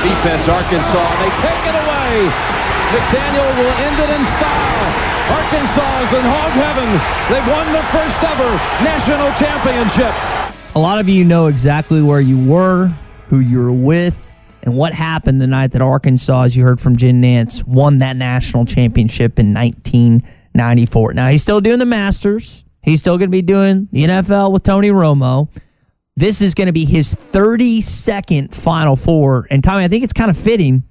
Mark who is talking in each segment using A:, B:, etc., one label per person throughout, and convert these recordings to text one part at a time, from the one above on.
A: Defense, Arkansas. They take it away. McDaniel will end it in style. Arkansas is in hog heaven. They've won the first ever national championship.
B: A lot of you know exactly where you were, who you were with, and what happened the night that Arkansas, as you heard from Jim Nantz, won that national championship in 1994. Now, he's still doing the Masters. He's still going to be doing the NFL with Tony Romo. This is going to be his 32nd Final Four. And Tommy, I think it's kind of fitting.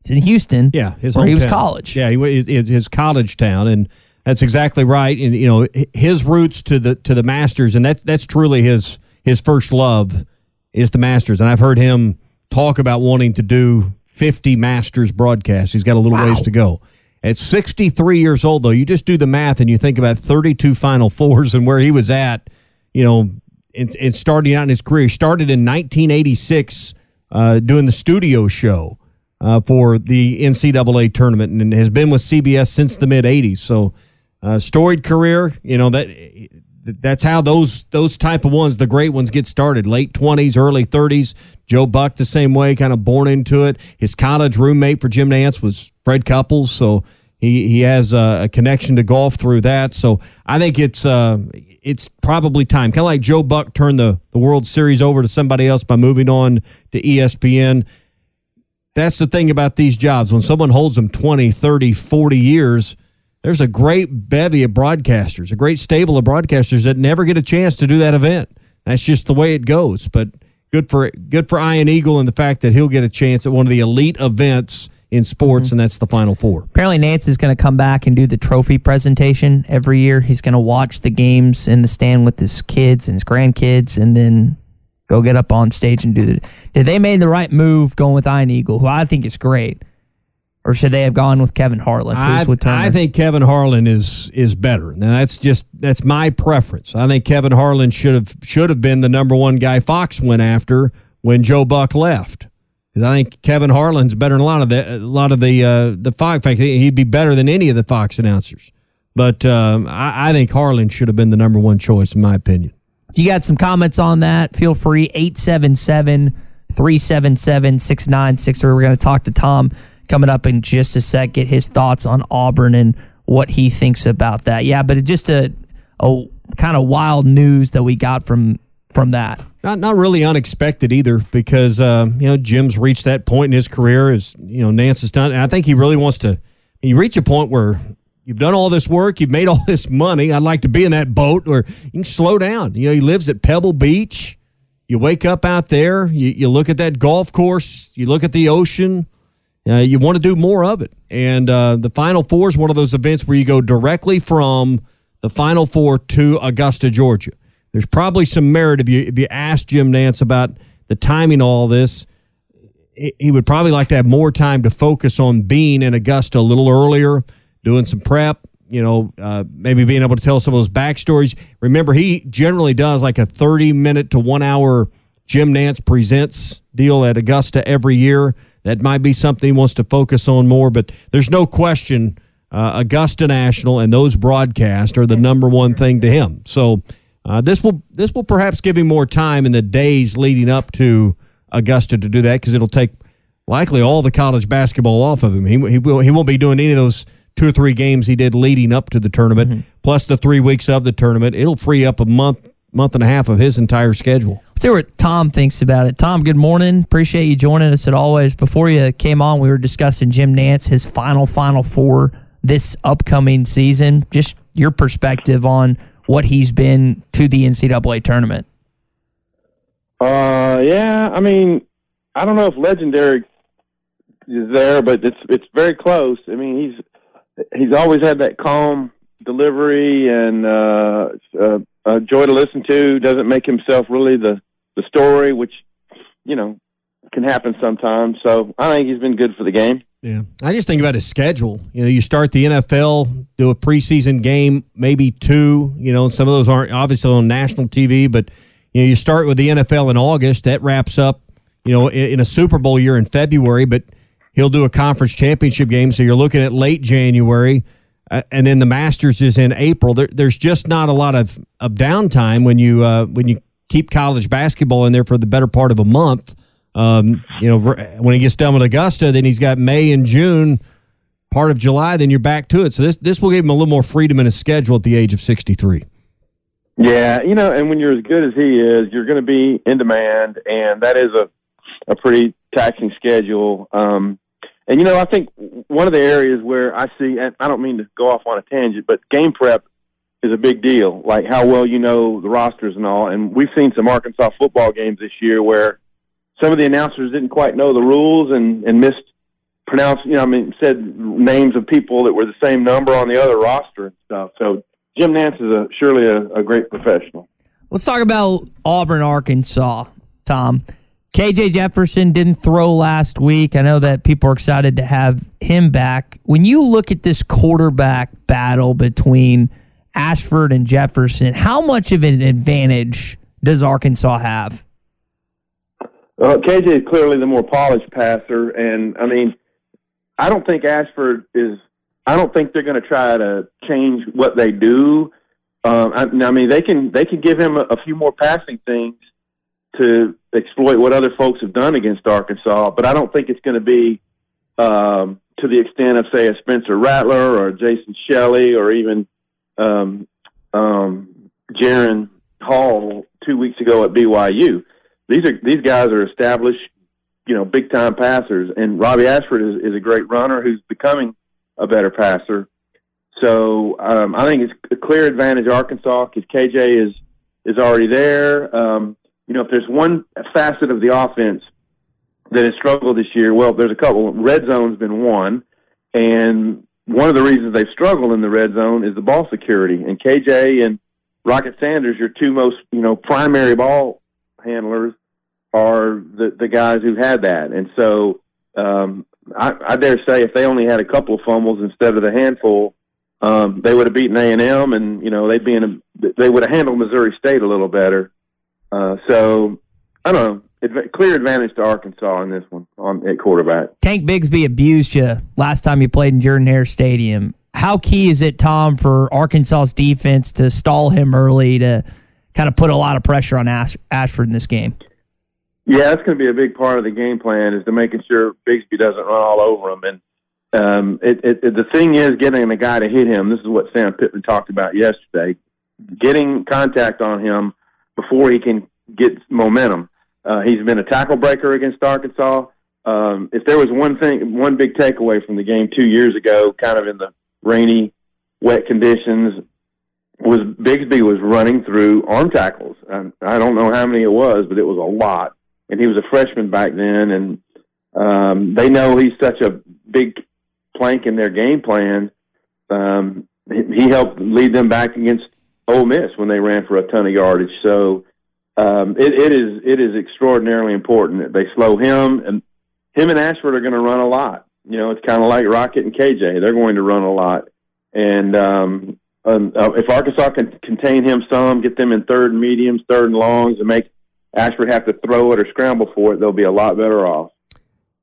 B: It's in Houston.
C: Yeah, his
B: where he was college.
C: Yeah, he his, his college town, and that's exactly right. And you know his roots to the to the Masters, and that's that's truly his his first love is the Masters. And I've heard him talk about wanting to do 50 Masters broadcasts. He's got a little
B: Wow.
C: ways to go. At 63 years old, though, you just do the math and you think about 32 Final Fours and where he was at, you know, in, in starting out in his career. He started in 1986 uh, doing the studio show uh, for the NCAA tournament and has been with CBS since the mid 80s. So, uh, storied career, you know, that that's how those those type of ones, the great ones, get started. Late 20s, early 30s. Joe Buck the same way, kind of born into it. His college roommate for Jim Nantz was Fred Couples, so he he has a, a connection to golf through that. So I think it's uh, it's probably time. Kind of like Joe Buck turned the, the World Series over to somebody else by moving on to ESPN. That's the thing about these jobs. When someone holds them 20, 30, 40 years, there's a great bevy of broadcasters, a great stable of broadcasters that never get a chance to do that event. That's just the way it goes. But good for good for Ian Eagle and the fact that he'll get a chance at one of the elite events in sports, mm-hmm. and that's the Final Four.
B: Apparently, Nantz is going to come back and do the trophy presentation every year. He's going to watch the games in the stand with his kids and his grandkids, and then go get up on stage and do the. Did they made the right move going with Ian Eagle, who I think is great, or should they have gone with Kevin Harlan?
C: I,
B: with
C: I think Kevin Harlan is is better. Now that's just that's my preference. I think Kevin Harlan should have should have been the number one guy Fox went after when Joe Buck left. 'Cause I think Kevin Harlan's better than a lot of the a lot of the uh, the Fox. In fact, he'd be better than any of the Fox announcers. But um, I, I think Harlan should have been the number one choice, in my opinion.
B: If you got some comments on that, feel free 877 377 6963. We're going to talk to Tom coming up in just a sec, get his thoughts on Auburn and what he thinks about that. Yeah, but it just a, a kind of wild news that we got from from that.
C: Not not really unexpected either, because uh, you know Jim's reached that point in his career, as you know Nantz has done, and I think he really wants to. You reach a point where you've done all this work, you've made all this money. I'd like to be in that boat where you can slow down. You know, he lives at Pebble Beach. You wake up out there, you, you look at that golf course, you look at the ocean, uh, you want to do more of it. And uh, the Final Four is one of those events where you go directly from the Final Four to Augusta, Georgia. There's probably some merit if you if you ask Jim Nantz about the timing of all this. He would probably like to have more time to focus on being in Augusta a little earlier, doing some prep, you know, uh, maybe being able to tell some of those backstories. Remember, he generally does like a 30 minute to one hour Jim Nantz presents deal at Augusta every year. That might be something he wants to focus on more, but there's no question uh, Augusta National and those broadcasts are the number one thing to him. So uh, this will this will perhaps give him more time in the days leading up to Augusta to do that because it'll take likely all the college basketball off of him. He he, will, he won't be doing any of those two or three games he did leading up to the tournament, mm-hmm. plus the three weeks of the tournament. It'll free up a month month and a half of his entire schedule.
B: Let's see what Tom thinks about it. Tom, good morning. Appreciate you joining us at always. Before you came on, we were discussing Jim Nantz, his final Final Four this upcoming season. Just your perspective on what he's been to the NCAA tournament.
D: Uh, yeah, I mean, I don't know if legendary is there, but it's it's very close. I mean, he's he's always had that calm delivery and uh, uh, a joy to listen to. Doesn't make himself really the the story, which you know can happen sometimes. So I think he's been good for the game.
C: Yeah, I just think about his schedule. You know, you start the NFL, do a preseason game, maybe two. You know, some of those aren't obviously on national TV, but you know, you start with the NFL in August. That wraps up. You know, in, a Super Bowl year in February, but he'll do a conference championship game. So you're looking at late January uh, and then the Masters is in April. There, there's just not a lot of, of downtime when you uh, when you keep college basketball in there for the better part of a month. Um, you know, when he gets done with Augusta, then he's got May and June, part of July. Then you're back to it. So this this will give him a little more freedom in his schedule at the age of 63.
D: Yeah, you know, and when you're as good as he is, you're going to be in demand, and that is a a pretty taxing schedule. Um, and you know, I think one of the areas where I see, and I don't mean to go off on a tangent, but game prep is a big deal. Like how well you know the rosters and all. And we've seen some Arkansas football games this year where some of the announcers didn't quite know the rules and and missed pronounced, you know, I mean, said names of people that were the same number on the other roster and stuff. So Jim Nantz is a, surely a, a great professional.
B: Let's talk about Auburn, Arkansas, Tom. KJ Jefferson didn't throw last week. I know that people are excited to have him back. When you look at this quarterback battle between Ashford and Jefferson, how much of an advantage does Arkansas have?
D: Well, KJ is clearly the more polished passer, and I mean, I don't think Ashford is. I don't think they're going to try to change what they do. Um, I, I mean, they can they can give him a, a few more passing things to exploit what other folks have done against Arkansas, but I don't think it's going to be um, to the extent of, say, a Spencer Rattler or Jason Shelley or even um, um, Jaren Hall two weeks ago at BYU. These are these guys are established, you know, big time passers, and Robbie Ashford is, is a great runner who's becoming a better passer. So um, I think it's a clear advantage Arkansas because KJ is is already there. Um, you know, if there's one facet of the offense that has struggled this year, well, there's a couple. Red zone's been one, and one of the reasons they've struggled in the red zone is the ball security. And KJ and Rocket Sanders, your two most, you know, primary ball handlers, are the the guys who've had that. And so, um, I, I dare say, if they only had a couple of fumbles instead of the handful, um, they would have beaten A and M, and you know, they'd be in a, they would have handled Missouri State a little better. Uh, so I don't know. Clear advantage to Arkansas in this one on at quarterback.
B: Tank Bigsby abused you last time you played in Jordan Hare Stadium. How key is it, Tom, for Arkansas's defense to stall him early to kind of put a lot of pressure on Ash- Ashford in this game?
D: Yeah, that's going to be a big part of the game plan is to making sure Bigsby doesn't run all over him. And um, it, it, it, the thing is getting a guy to hit him. This is what Sam Pittman talked about yesterday. Getting contact on him before he can get momentum. Uh, he's been a tackle breaker against Arkansas. Um, if there was one thing, one big takeaway from the game two years ago, kind of in the rainy, wet conditions, was Bigsby was running through arm tackles. I, I don't know how many it was, but it was a lot. And he was a freshman back then, and Um, they know he's such a big plank in their game plan. Um, he helped lead them back against Ole Miss when they ran for a ton of yardage. So um, it, it is it is extraordinarily important that they slow him and him and Ashford are going to run a lot. You know, it's kind of like Rocket and KJ; they're going to run a lot. And um, um, uh, if Arkansas can contain him some, get them in third and mediums, third and longs, and make Ashford have to throw it or scramble for it, they'll be a lot better off.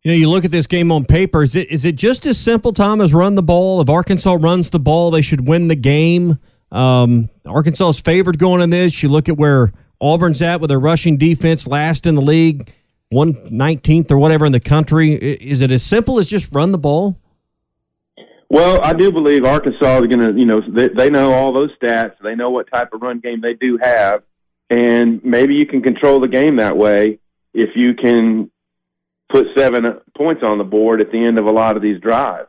C: You know, you look at this game on paper. Is it is it just as simple, Tom, as run the ball? If Arkansas runs the ball, they should win the game. Um, Arkansas is favored going in this. You look at where Auburn's at with their rushing defense, last in the league, one nineteenth or whatever in the country. Is it as simple as just run the ball?
D: Well, I do believe Arkansas is going to, you know, they, they know all those stats. They know what type of run game they do have. And maybe you can control the game that way if you can put seven points on the board at the end of a lot of these drives.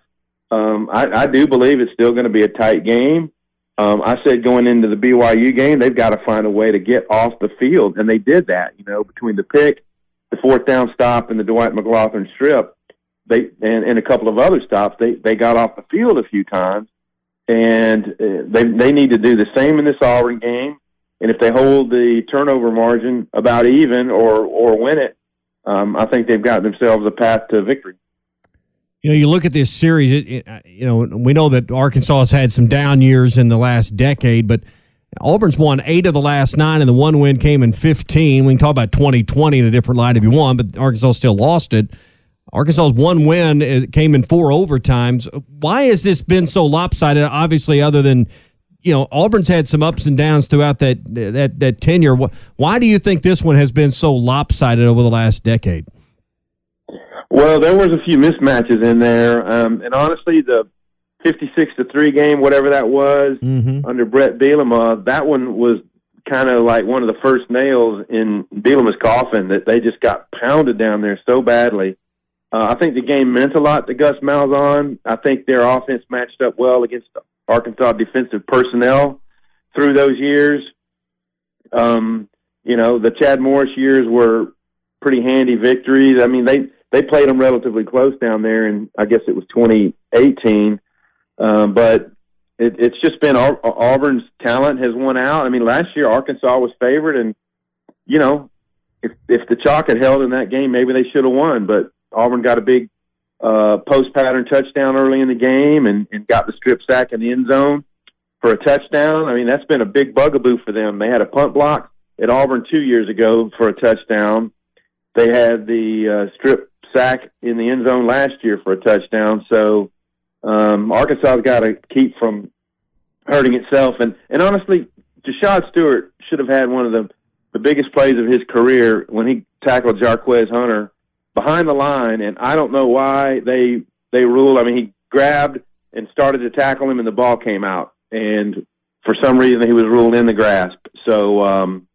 D: Um, I, I do believe it's still going to be a tight game. Um, I said going into the BYU game, they've got to find a way to get off the field, and they did that. You know, between the pick, the fourth down stop, and the Dwight McGlothern strip, they and, and a couple of other stops, they they got off the field a few times, and uh, they they need to do the same in this Auburn game. And if they hold the turnover margin about even or or win it, um, I think they've got themselves a path to victory.
C: You know, you look at this series. It, it, uh, you know, we know that Arkansas has had some down years in the last decade, but Auburn's won eight of the last nine, and the one win came in 15. We can talk about 2020 in a different light if you want, but Arkansas still lost it. Arkansas's one win came in four overtimes. Why has this been so lopsided? Obviously, other than you know, Auburn's had some ups and downs throughout that that that tenure. Why do you think this one has been so lopsided over the last decade?
D: Well, there was a few mismatches in there, um, and honestly, the fifty-six to three game, whatever that was,
C: mm-hmm.
D: under Brett Bielema, that one was kind of like one of the first nails in Bielema's coffin. That they just got pounded down there so badly uh, I think the game meant a lot to Gus Malzahn. I think their offense matched up well against Arkansas defensive personnel through those years. Um, you know, the Chad Morris years were pretty handy victories. I mean, they they played them relatively close down there, and I guess it was 2018. Um, but it, it's just been Auburn's talent has won out. I mean, last year Arkansas was favored, and you know, if if the chalk had held in that game, maybe they should have won. But Auburn got a big uh, post pattern touchdown early in the game and, and got the strip sack in the end zone for a touchdown. I mean, that's been a big bugaboo for them. They had a punt block at Auburn two years ago for a touchdown. They had the uh, strip sack in the end zone last year for a touchdown. So um, Arkansas's got to keep from hurting itself. And and honestly, Jashad Stewart should have had one of the the biggest plays of his career when he tackled Jarquez Hunter behind the line, and I don't know why they they ruled. I mean, he grabbed and started to tackle him, and the ball came out, and for some reason he was ruled in the grasp. So, um,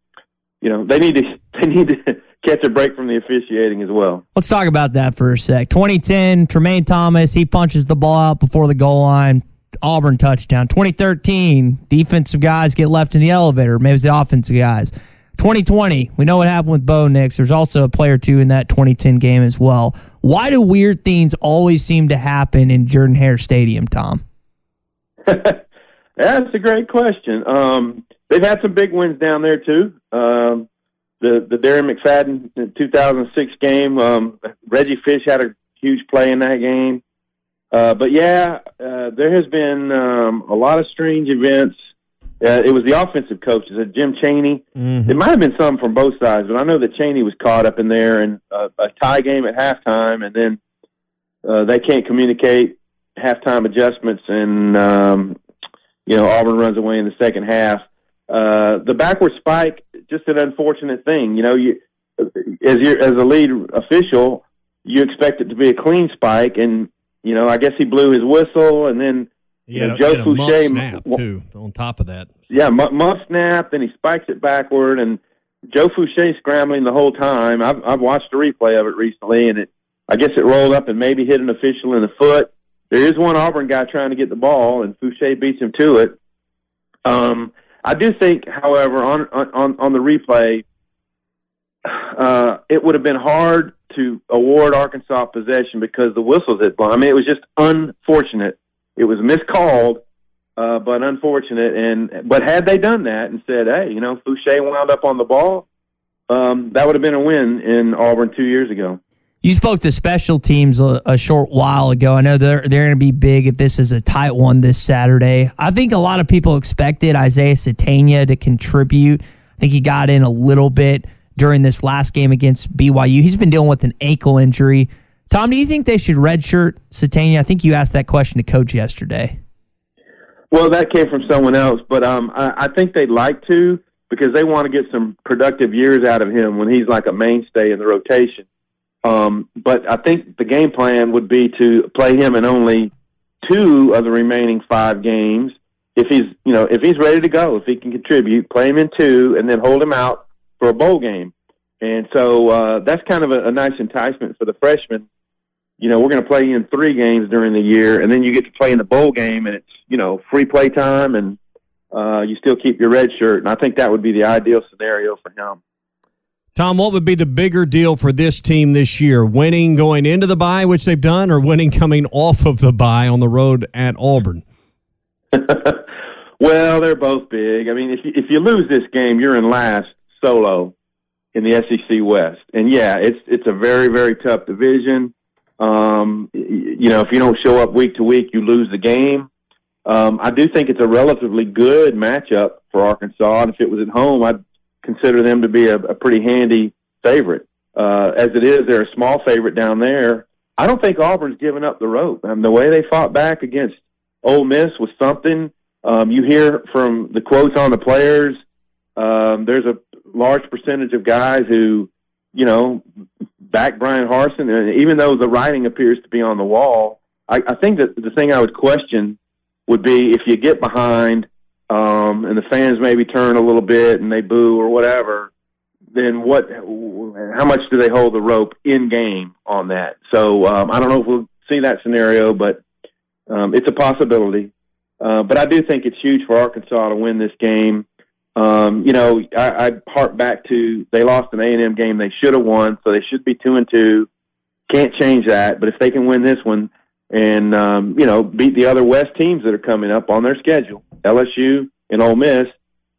D: you know, they need to they need to catch a break from the officiating as well.
B: Let's talk about that for a sec. 2010, Tremaine Thomas he punches the ball out before the goal line. Auburn touchdown. 2013, defensive guys get left in the elevator. Maybe it's the offensive guys. 2020, we know what happened with Bo Nix. There's also a player two in that 2010 game as well. Why do weird things always seem to happen in Jordan Hare Stadium, Tom?
D: That's a great question. Um, they've had some big wins down there too. Um, the the Darren McFadden 2006 game, um, Reggie Fish had a huge play in that game. Uh, but yeah, uh, there has been um, a lot of strange events uh, it was the offensive coaches, uh, Jim Chaney.
C: Mm-hmm.
D: It might have been some from both sides, but I know that Chaney was caught up in there and uh, a tie game at halftime, and then uh, they can't communicate halftime adjustments, and um, you know Auburn runs away in the second half. Uh, the backward spike, just an unfortunate thing. You know, you as you as a lead official, you expect it to be a clean spike, and you know I guess he blew his whistle, and then
C: he had, Joe Foucha snap too. On top of that,
D: yeah, muff snap. Then he spikes it backward, and Joe Foucha scrambling the whole time. I've I've watched a replay of it recently, and it I guess it rolled up and maybe hit an official in the foot. There is one Auburn guy trying to get the ball, and Foucha beats him to it. Um, I do think, however, on on on the replay, uh, it would have been hard to award Arkansas possession because the whistles had blown. I mean, it was just unfortunate. It was miscalled, uh, but unfortunate. And but had they done that and said, "Hey, you know, Fouché wound up on the ball," um, that would have been a win in Auburn two years ago.
B: You spoke to special teams a, a short while ago. I know they're they're going to be big if this is a tight one this Saturday. I think a lot of people expected Isaiah Sategna to contribute. I think he got in a little bit during this last game against BYU. He's been dealing with an ankle injury. Tom, do you think they should redshirt Sategna? I think you asked that question to coach yesterday.
D: Well, that came from someone else, but um, I, I think they'd like to because they want to get some productive years out of him when he's like a mainstay in the rotation. Um, but I think the game plan would be to play him in only two of the remaining five games. If he's, you know, if he's ready to go, if he can contribute, play him in two, and then hold him out for a bowl game. And so uh, that's kind of a, a nice enticement for the freshmen. You know, we're going to play in three games during the year, and then you get to play in the bowl game, and it's you know free play time, and uh, you still keep your red shirt. And I think that would be the ideal scenario for him.
C: Tom, what would be the bigger deal for this team this year? Winning going into the bye, which they've done, or winning coming off of the bye on the road at Auburn?
D: well, they're both big. I mean, if you, if you lose this game, you're in last solo in the SEC West, and yeah, it's it's a very very tough division. Um, you know, if you don't show up week to week, you lose the game. Um, I do think it's a relatively good matchup for Arkansas, and if it was at home, I'd consider them to be a, a pretty handy favorite. Uh, as it is, they're a small favorite down there. I don't think Auburn's given up the rope. I mean, the way they fought back against Ole Miss was something. Um, you hear from the quotes on the players. Um, there's a large percentage of guys who, you know, back Bryan Harsin, and even though the writing appears to be on the wall, I, I think that the thing I would question would be if you get behind um, and the fans maybe turn a little bit and they boo or whatever, then what? How much do they hold the rope in game on that? So um, I don't know if we'll see that scenario, but um, it's a possibility. Uh, but I do think it's huge for Arkansas to win this game. Um, you know, I, I back to they lost an A and M game they should have won, so they should be two and two. Can't change that, but if they can win this one and um, you know beat the other West teams that are coming up on their schedule, LSU and Ole Miss,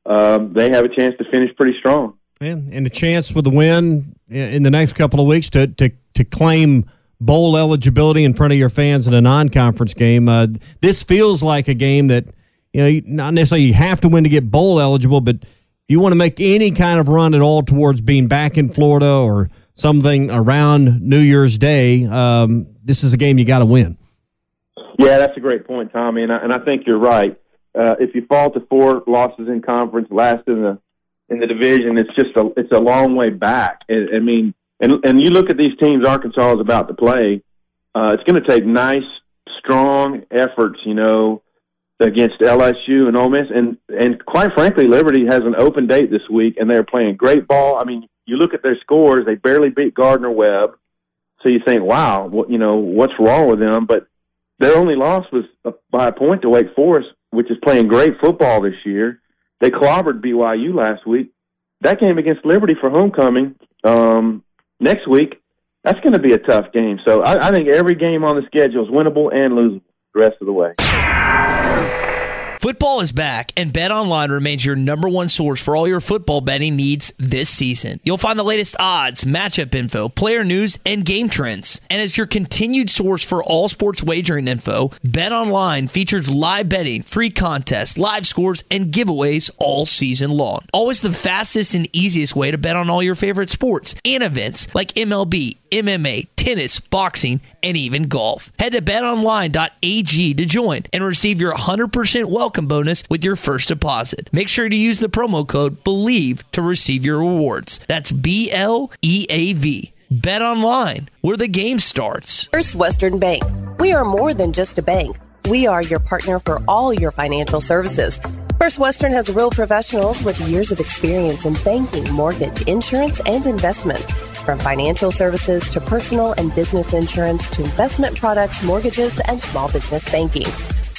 D: um, they have a chance to finish pretty strong.
C: And, and a chance with the win in the next couple of weeks to to to claim bowl eligibility in front of your fans in a non-conference game. Uh, this feels like a game that you know not necessarily you have to win to get bowl eligible, but if you want to make any kind of run at all towards being back in Florida or something around New Year's Day, um, this is a game you got to win.
D: Yeah, that's a great point, Tommy, and I, and I think you're right uh, if you fall to four losses in conference, last in the in the division, it's just a it's a long way back. I, I mean, and and you look at these teams Arkansas is about to play. Uh, it's going to take nice, strong efforts, you know, against LSU and Ole Miss, and and quite frankly, Liberty has an open date this week, and they're playing great ball. I mean, you look at their scores; they barely beat Gardner Webb, so you think, wow, what you know, what's wrong with them? But their only loss was by a point to Wake Forest, which is playing great football this year. They clobbered BYU last week. That game against Liberty for homecoming um, next week, that's going to be a tough game. So I, I think every game on the schedule is winnable and losable rest of the way.
E: Football is back, and BetOnline remains your number one source for all your football betting needs this season. You'll find the latest odds, matchup info, player news, and game trends. And as your continued source for all sports wagering info, BetOnline features live betting, free contests, live scores, and giveaways all season long. Always the fastest and easiest way to bet on all your favorite sports and events like MLB, MMA, tennis, boxing, and even golf. Head to betonline.ag to join and receive your 100% welcome bonus with your first deposit. Make sure to use the promo code BELIEVE to receive your rewards. That's B L E A V. Bet online, where the game starts.
F: First Western Bank. We are more than just a bank. We are your partner for all your financial services. First Western has real professionals with years of experience in banking, mortgage, insurance, and investments. From financial services to personal and business insurance to investment products, mortgages, and small business banking.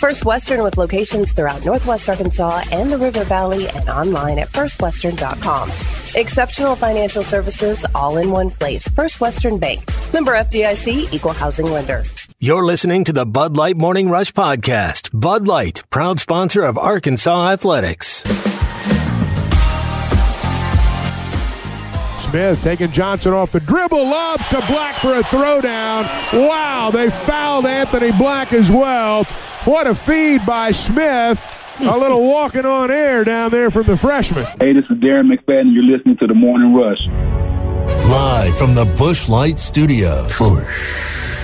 F: First Western with locations throughout Northwest Arkansas and the River Valley and online at firstwestern.com. Exceptional financial services all in one place. First Western Bank. Member FDIC equal housing lender.
G: You're listening to the Bud Light Morning Rush Podcast. Bud Light, proud sponsor of Arkansas Athletics.
H: Smith taking Johnson off the dribble, lobs to Black for a throwdown. Wow, they fouled Anthony Black as well. What a feed by Smith. A little walking on air down there from the freshman.
I: Hey, this is Darren McFadden. You're listening to the Morning Rush.
G: Live from the Bush Light Studios.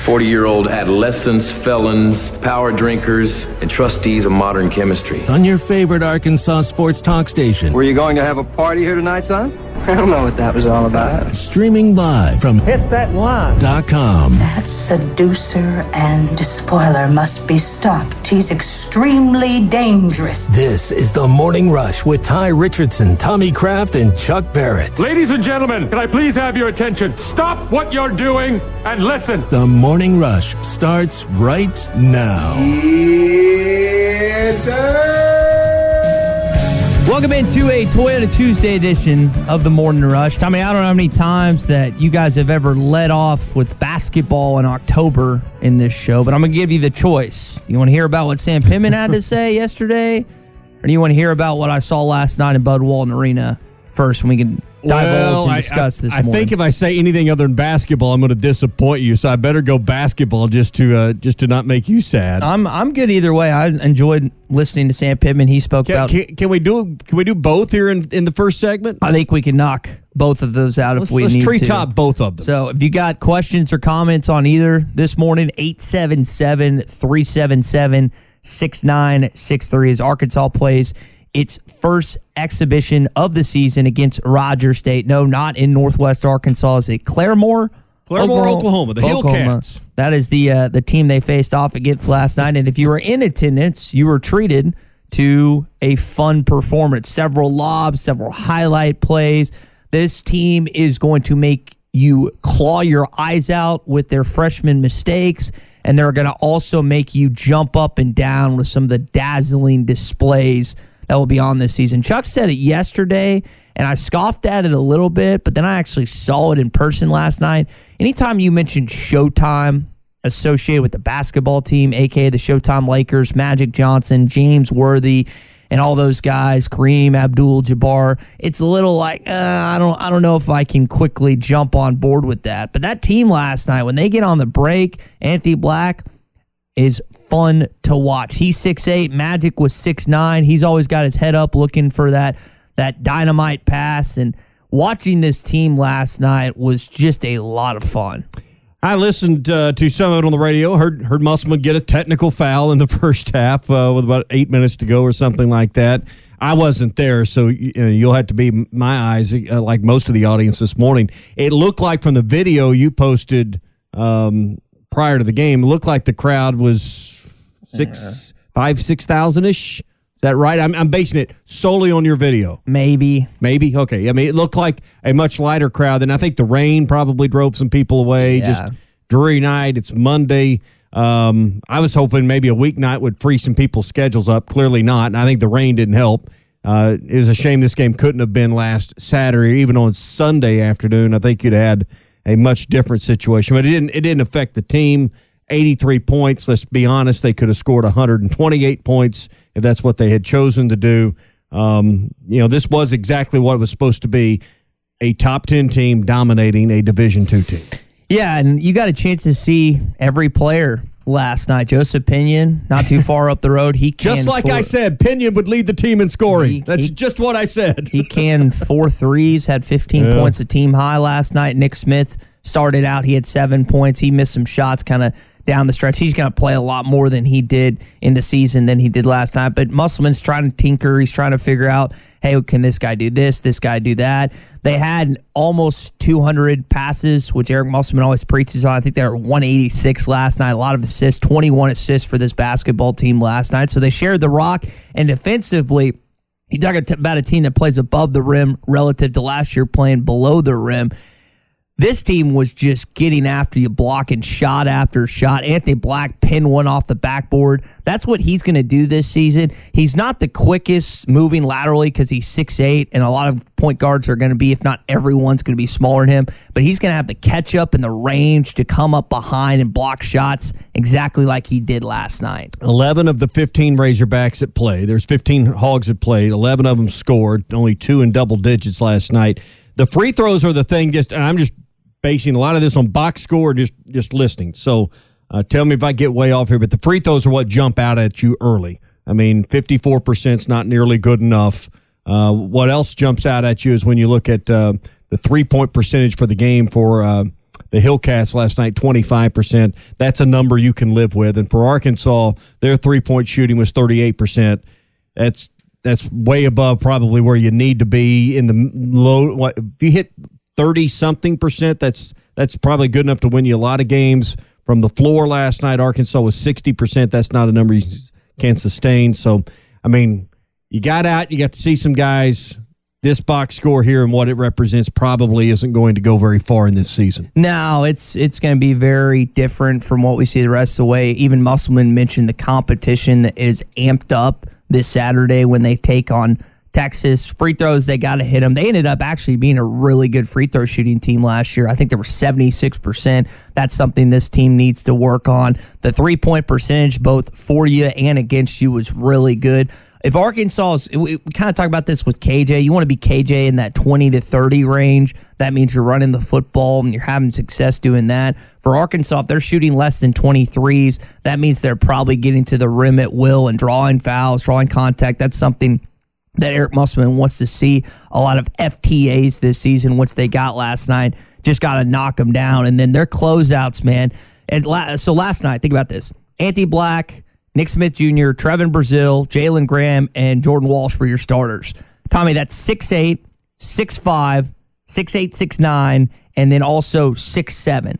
J: 40 year old adolescents, felons, power drinkers, and trustees of modern chemistry.
G: On your favorite Arkansas sports talk station.
J: Were you going to have a party here tonight, son? I don't know what that was all about.
G: Streaming live from
J: Hit that line.
G: .com.
K: That seducer and spoiler must be stopped. He's extremely dangerous.
G: This is the Morning Rush with Ty Richardson, Tommy Craft, and Chuck Barrett.
L: Ladies and gentlemen, can I please have your attention? Stop what you're doing and listen.
G: The Morning Morning rush starts right now.
B: Yes, sir. Welcome into a Toyota Tuesday edition of the Morning Rush. Tommy, I don't know how many times that you guys have ever led off with basketball in October in this show, but I'm going to give you the choice. You want to hear about what Sam Pittman had to say yesterday, or do you want to hear about what I saw last night in Bud Walton Arena first when we can divulge and discuss
C: I,
B: this
C: I, I think if I say anything other than basketball, I'm going to disappoint you. So I better go basketball just to uh, just to not make you sad.
B: I'm I'm good either way. I enjoyed listening to Sam Pittman. He spoke
C: Can,
B: about.
C: can, can we do can we do both here in, in the first segment?
B: I think we can knock both of those out
C: Let's,
B: if we
C: let's
B: need to.
C: treetop both of them.
B: So if you got questions or comments on either this morning, 877 377 6963 as Arkansas plays its first exhibition of the season against Rogers State. No, not in Northwest Arkansas. Is it Claremore?
C: Claremore, Oklahoma, the Hillcats.
B: That is the uh, the team they faced off against last night. And if you were in attendance, you were treated to a fun performance. Several lobs, several highlight plays. This team is going to make you claw your eyes out with their freshman mistakes, and they're going to also make you jump up and down with some of the dazzling displays that will be on this season. Chuck said it yesterday, and I scoffed at it a little bit, but then I actually saw it in person last night. Anytime you mention Showtime associated with the basketball team, aka the Showtime Lakers, Magic Johnson, James Worthy, and all those guys, Kareem Abdul-Jabbar, it's a little like uh, I don't I don't know if I can quickly jump on board with that. But that team last night, when they get on the break, Anthony Black is fun to watch. He's six eight. Magic was six nine. He's always got his head up looking for that that dynamite pass. And watching this team last night was just a lot of fun.
C: I listened uh, to some of it on the radio. Heard heard Musselman get a technical foul in the first half uh, with about eight minutes to go or something like that. I wasn't there, so you you'll have to be my eyes, uh, like most of the audience this morning. It looked like from the video you posted um, prior to the game, it looked like the crowd was six, five, six thousand ish. Is that right? I'm, I'm basing it solely on your video.
B: Maybe.
C: Maybe. Okay. I mean, it looked like a much lighter crowd, and I think the rain probably drove some people away.
B: Yeah.
C: Just dreary night. It's Monday. Um, I was hoping maybe a weeknight would free some people's schedules up. Clearly not. And I think the rain didn't help. Uh, it was a shame this game couldn't have been last Saturday, even on Sunday afternoon. I think you'd had a much different situation, but it didn't. It didn't affect the team. 83 points. Let's be honest, they could have scored 128 points if that's what they had chosen to do. Um, you know, this was exactly what it was supposed to be a top 10 team dominating a Division two team.
B: Yeah, and you got a chance to see every player last night. Joseph Pinion, not too far up the road. He
C: Just like
B: four-
C: I said, Pinion would lead the team in scoring. That's just what I said.
B: He canned four threes, had 15
C: Yeah.
B: points, a team high last night. Nick Smith started out, he had seven points. He missed some shots kind of down the stretch. He's going to play a lot more than he did in the season than he did last night. But Musselman's trying to tinker. He's trying to figure out, hey, can this guy do this? This guy do that? They had almost 200 passes, which Eric Musselman always preaches on. I think they were 186 last night. A lot of assists, 21 assists for this basketball team last night. So they shared the rock. And defensively, you talk about a team that plays above the rim relative to last year playing below the rim. This team was just getting after you, blocking shot after shot. Anthony Black pinned one off the backboard. That's what he's going to do this season. He's not the quickest moving laterally because he's 6'8", and a lot of point guards are going to be, if not everyone's going to be smaller than him, but he's going to have the catch up and the range to come up behind and block shots exactly like he did last night.
C: 11 of the 15 Razorbacks at play, there's 15 Hogs that played, 11 of them scored, only two in double digits last night. The free throws are the thing, just, and I'm just basing a lot of this on box score, just just listening. So uh, tell me if I get way off here, but the free throws are what jump out at you early. I mean, 54% is not nearly good enough. Uh, what else jumps out at you is when you look at uh, the three point percentage for the game for uh, the Hillcats last night, 25%. That's a number you can live with. And for Arkansas, their three point shooting was 38%. That's that's way above probably where you need to be in the low. What, if you hit 30 something percent. That's that's probably good enough to win you a lot of games. From the floor last night, Arkansas was 60%. That's not a number you can sustain. So, I mean, you got out, you got to see some guys. This box score here and what it represents probably isn't going to go very far in this season.
B: No, it's it's going to be very different from what we see the rest of the way. Even Musselman mentioned the competition that is amped up this Saturday when they take on Texas. Free throws, they got to hit them. They ended up actually being a really good free throw shooting team last year. I think they were 76%. That's something this team needs to work on. The three point percentage, both for you and against you, was really good. If Arkansas is, we, we kind of talk about this with KJ, you want to be KJ in that 20 to 30 range. That means you're running the football and you're having success doing that. For Arkansas, if they're shooting less than 23s, that means they're probably getting to the rim at will and drawing fouls, drawing contact. That's something that Eric Musselman wants to see a lot of FTAs this season, which they got last night. Just got to knock them down. And then their closeouts, man. And la- so last night, think about this Anthony Black, Nick Smith Jr., Trevon Brazile, Jalen Graham, and Jordan Walsh were your starters. Tommy, that's 6'8, 6'5, 6'8, 6'9, and then also 6'7.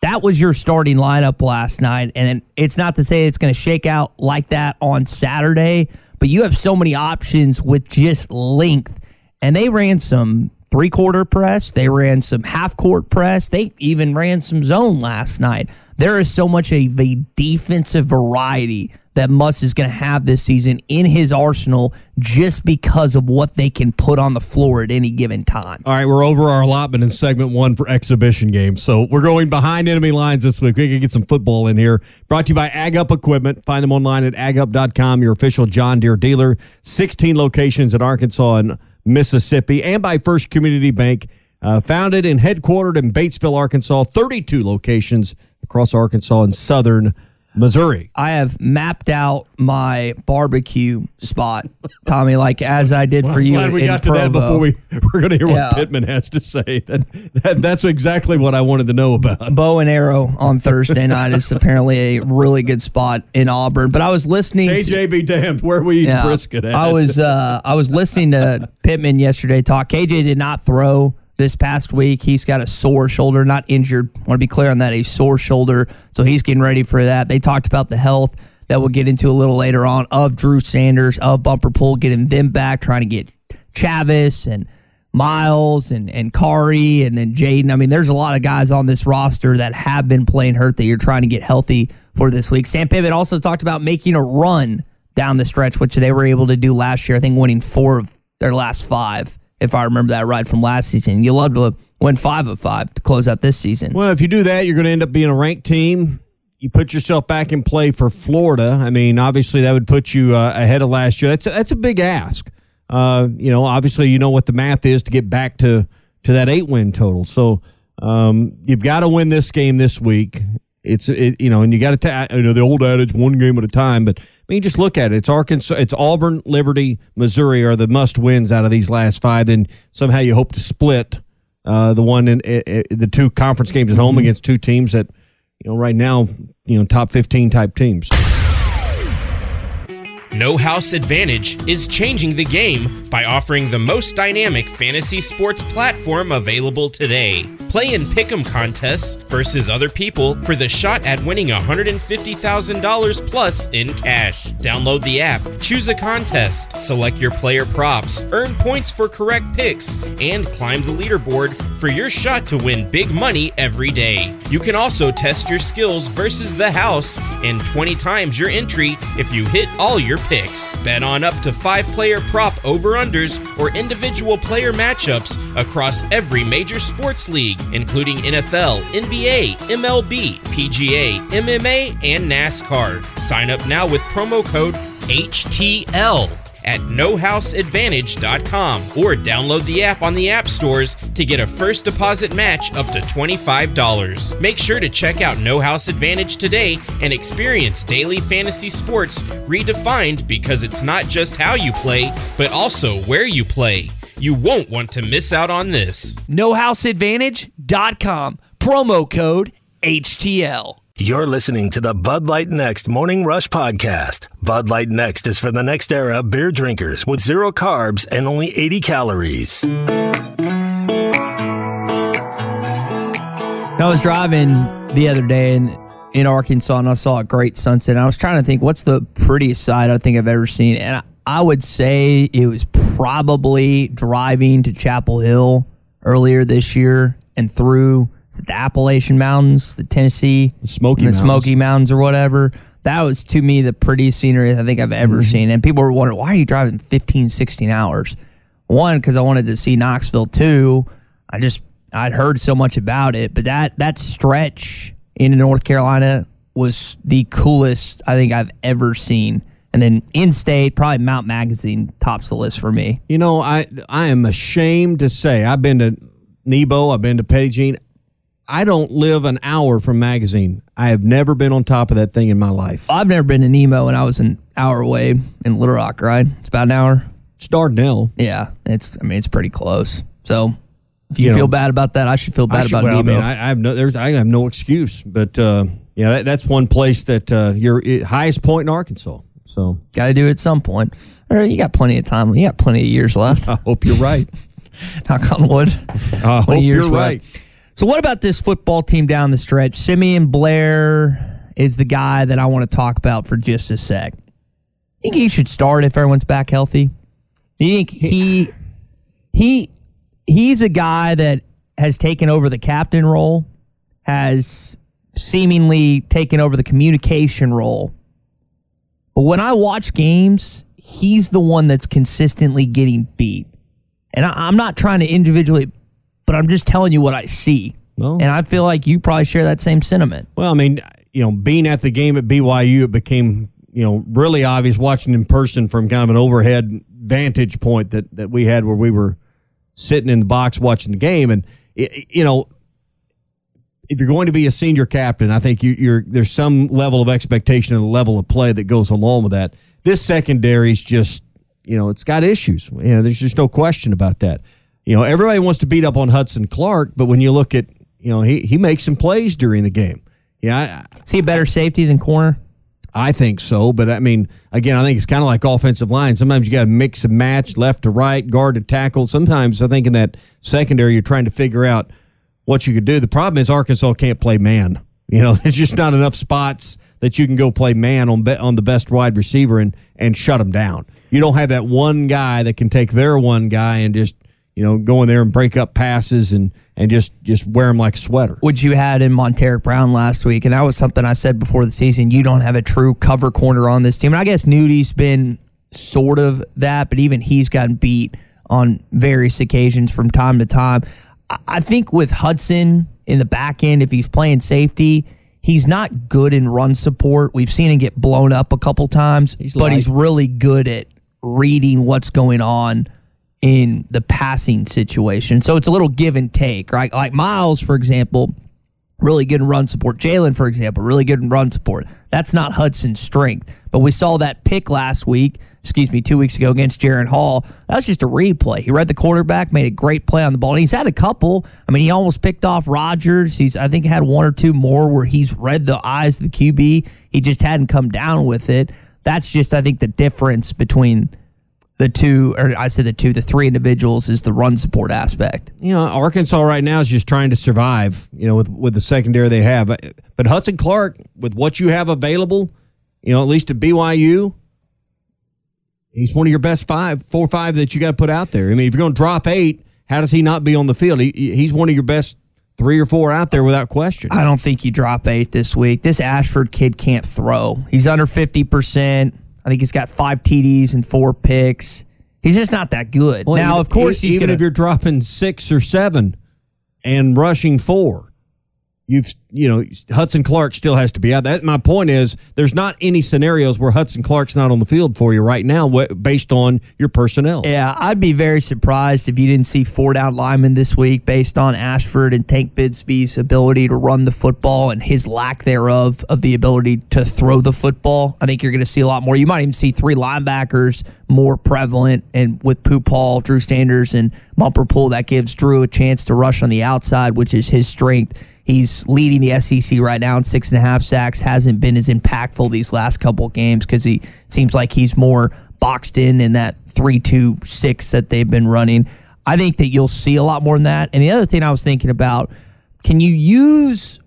B: That was your starting lineup last night. And it's not to say it's going to shake out like that on Saturday but you have so many options with just length. And they ran some three quarter press, they ran some half court press, they even ran some zone last night. There is so much of a defensive variety that Muss is going to have this season in his arsenal just because of what they can put on the floor at any given time.
C: All right, we're over our allotment in segment one for exhibition games. So we're going behind enemy lines this week. We can get some football in here. Brought to you by Ag Up Equipment. Find them online at agup.com, your official John Deere dealer. 16 locations in Arkansas and Mississippi, and by First Community Bank. Uh, founded and headquartered in Batesville, Arkansas, 32 locations across Arkansas and southern Missouri.
B: I have mapped out my barbecue spot, Tommy, like as I did
C: well,
B: for you.
C: Glad we got to
B: Provo.
C: that before we we're going to hear
B: Yeah.
C: what Pittman has to say. That, that that's exactly what I wanted to know about.
B: Bow and arrow on Thursday night is apparently a really good spot in Auburn. But I was listening.
C: KJ be damned, where we
B: Yeah.
C: brisket at?
B: I was uh, I was listening to Pittman yesterday talk. KJ did not throw this past week. He's got a sore shoulder, not injured. want to be clear on that. A sore shoulder, so he's getting ready for that. They talked about the health that we'll get into a little later on of Drew Sanders, of Bumper Pool, getting them back, trying to get Chavis and Miles and and Kari and then Jaden. I mean, there's a lot of guys on this roster that have been playing hurt that you're trying to get healthy for this week. Sam Pittman also talked about making a run down the stretch, which they were able to do last year. I think winning four of their last five, if I remember that right from last season. You love to win five of five to close out this season.
C: Well, if you do that, you're going to end up being a ranked team. You put yourself back in play for Florida. I mean, obviously that would put you uh, ahead of last year. That's a, that's a big ask. Uh, you know, obviously you know what the math is to get back to to that eight win total. So um, you've got to win this game this week. It's it, you know, and you got to you know the old adage, one game at a time. But I mean, just look at it. It's Arkansas, it's Auburn, Liberty, Missouri are the must wins out of these last five. Then somehow you hope to split uh, the one in uh, uh, the two conference games at home against two teams that you know right now you know top fifteen type teams.
M: No House Advantage is changing the game by offering the most dynamic fantasy sports platform available today. Play in pick'em contests versus other people for the shot at winning $150,000 plus in cash. Download the app, choose a contest, select your player props, earn points for correct picks, and climb the leaderboard for your shot to win big money every day. You can also test your skills versus the house and 20 times your entry if you hit all your picks. Bet on up to 5 player prop over-unders or individual player matchups across every major sports league, including NFL, NBA, MLB, PGA, MMA, and NASCAR. Sign up now with promo code HTL at nohouseadvantage.com or download the app on the app stores to get a first deposit match up to $25. Make sure to check out No House Advantage today and experience daily fantasy sports redefined because it's not just how you play, but also where you play. You won't want to miss out on this.
E: NoHouseAdvantage.com. Promo code HTL.
G: You're listening to the Bud Light Next Morning Rush Podcast. Bud Light Next is for the next era beer drinkers with zero carbs and only 80 calories.
B: I was driving the other day in, in Arkansas and I saw a great sunset. I was trying to think, what's the prettiest sight I think I've ever seen? And I, I would say it was probably driving to Chapel Hill earlier this year and through is it the Appalachian Mountains, the Tennessee,
C: the Smoky
B: the
C: Mountains.
B: Smoky Mountains or whatever. That was to me the prettiest scenery I think I've ever
C: Mm-hmm.
B: seen. And people were wondering, why are you driving 15, 16 hours? One, because I wanted to see Knoxville. Two, I just I'd heard so much about it, but that that stretch in North Carolina was the coolest I think I've ever seen. And then in state, probably Mount Magazine tops the list for me.
C: You know, I I am ashamed to say I've been to Nebo, I've been to Petit Jean. I don't live an hour from magazine. I have never been on top of that thing in my life.
B: I've never been to Nebo, and I was an hour away in Little Rock. Right, it's about an hour.
C: It's Dardanelle.
B: Yeah, it's. I mean, it's pretty close. So if you,
C: You know,
B: feel bad about that, I should feel bad
C: should-
B: about
C: well, I
B: Nebo.
C: mean, I, I have no, there's, I have no excuse. But uh, yeah, that, that's one place that uh, it, highest point in Arkansas. So
B: got to do it at some point. All right, you got plenty of time. You got plenty of years left.
C: I hope you're right.
B: Knock on wood.
C: I hope you're
B: left.
C: right.
B: So, what about this football team down the stretch? Simeon Blair is the guy that I want to talk about for just a sec. Think he should start if everyone's back healthy? You think he he he's a guy that has taken over the captain role, has seemingly taken over the communication role. But when I watch games, he's the one that's consistently getting beat. And I, I'm not trying to individually, but I'm just telling you what I see. and I feel like you probably share that same sentiment.
C: Well, I mean, you know, being at the game at BYU, it became you know really obvious watching in person from kind of an overhead vantage point that that we had where we were sitting in the box watching the game, and it, you know. If you're going to be a senior captain, I think you, you're there's some level of expectation and a level of play that goes along with that. This secondary is just, you know, it's got issues. You know, there's just no question about that. You know, everybody wants to beat up on Hudson Clark, but when you look at, you know, he he makes some plays during the game. Yeah, I,
B: is he a better safety than corner?
C: I think so, but I mean, again, I think it's kind of like offensive line. Sometimes you got to mix and match, left to right, guard to tackle. Sometimes I think in that secondary, you're trying to figure out what you could do. The problem is Arkansas can't play man. You know, there's just not enough spots that you can go play man on be, on the best wide receiver and and shut them down. You don't have that one guy that can take their one guy and just you know go in there and break up passes and and just just wear them like a sweater.
B: Which you had in Montaric Brown last week, and that was something I said before the season. You don't have a true cover corner on this team, and I guess Nudi's been sort of that, but even he's gotten beat on various occasions from time to time. I- I think with Hudson in the back end, if he's playing safety, he's not good in run support. We've seen him get blown up a couple times, but
C: light.
B: he's really good at reading what's going on in the passing situation. So it's a little give and take, right? Like Miles, for example, really good in run support. Jalen, for example, really good in run support. That's not Hudson's strength. But we saw that pick last week, excuse me, two weeks ago against Jaren Hall. That was just a replay. He read the quarterback, made a great play on the ball. And he's had a couple. I mean, he almost picked off Rogers. He's, I think, had one or two more where he's read the eyes of the QB. He just hadn't come down with it. That's just, I think, the difference between the two, or I said the two, the three individuals is the run support aspect.
C: You know, Arkansas right now is just trying to survive. You know, with with the secondary they have, but, but Hudson Clark, with what you have available, you know, at least at BYU, he's one of your best five, four or five that you got to put out there. I mean, if you're going to drop eight, how does he not be on the field? He, he's one of your best three or four out there without question.
B: I don't think you drop eight this week. This Ashford kid can't throw. He's under 50%. I think he's got five TDs and four picks. He's just not that good.
C: Well,
B: now,
C: even-
B: of course, he's
C: even
B: gonna,
C: if you're dropping six or seven and rushing four, you've you know Hudson Clark still has to be out. That my point is, there's not any scenarios where Hudson Clark's not on the field for you right now, wh- based on your personnel.
B: Yeah, I'd be very surprised if you didn't see four down linemen this week based on Ashford and Tank Bigsby's ability to run the football and his lack thereof of the ability to throw the football. I think you're going to see a lot more. You might even see three linebackers more prevalent, and with Pooh Paul, Drew Sanders, and Bumper Pool, that gives Drew a chance to rush on the outside, which is his strength. He's leading the SEC right now in six and a half sacks. Hasn't been as impactful these last couple games because he seems like he's more boxed in in that three two six that they've been running. I think that you'll see a lot more than that. And the other thing I was thinking about, can you use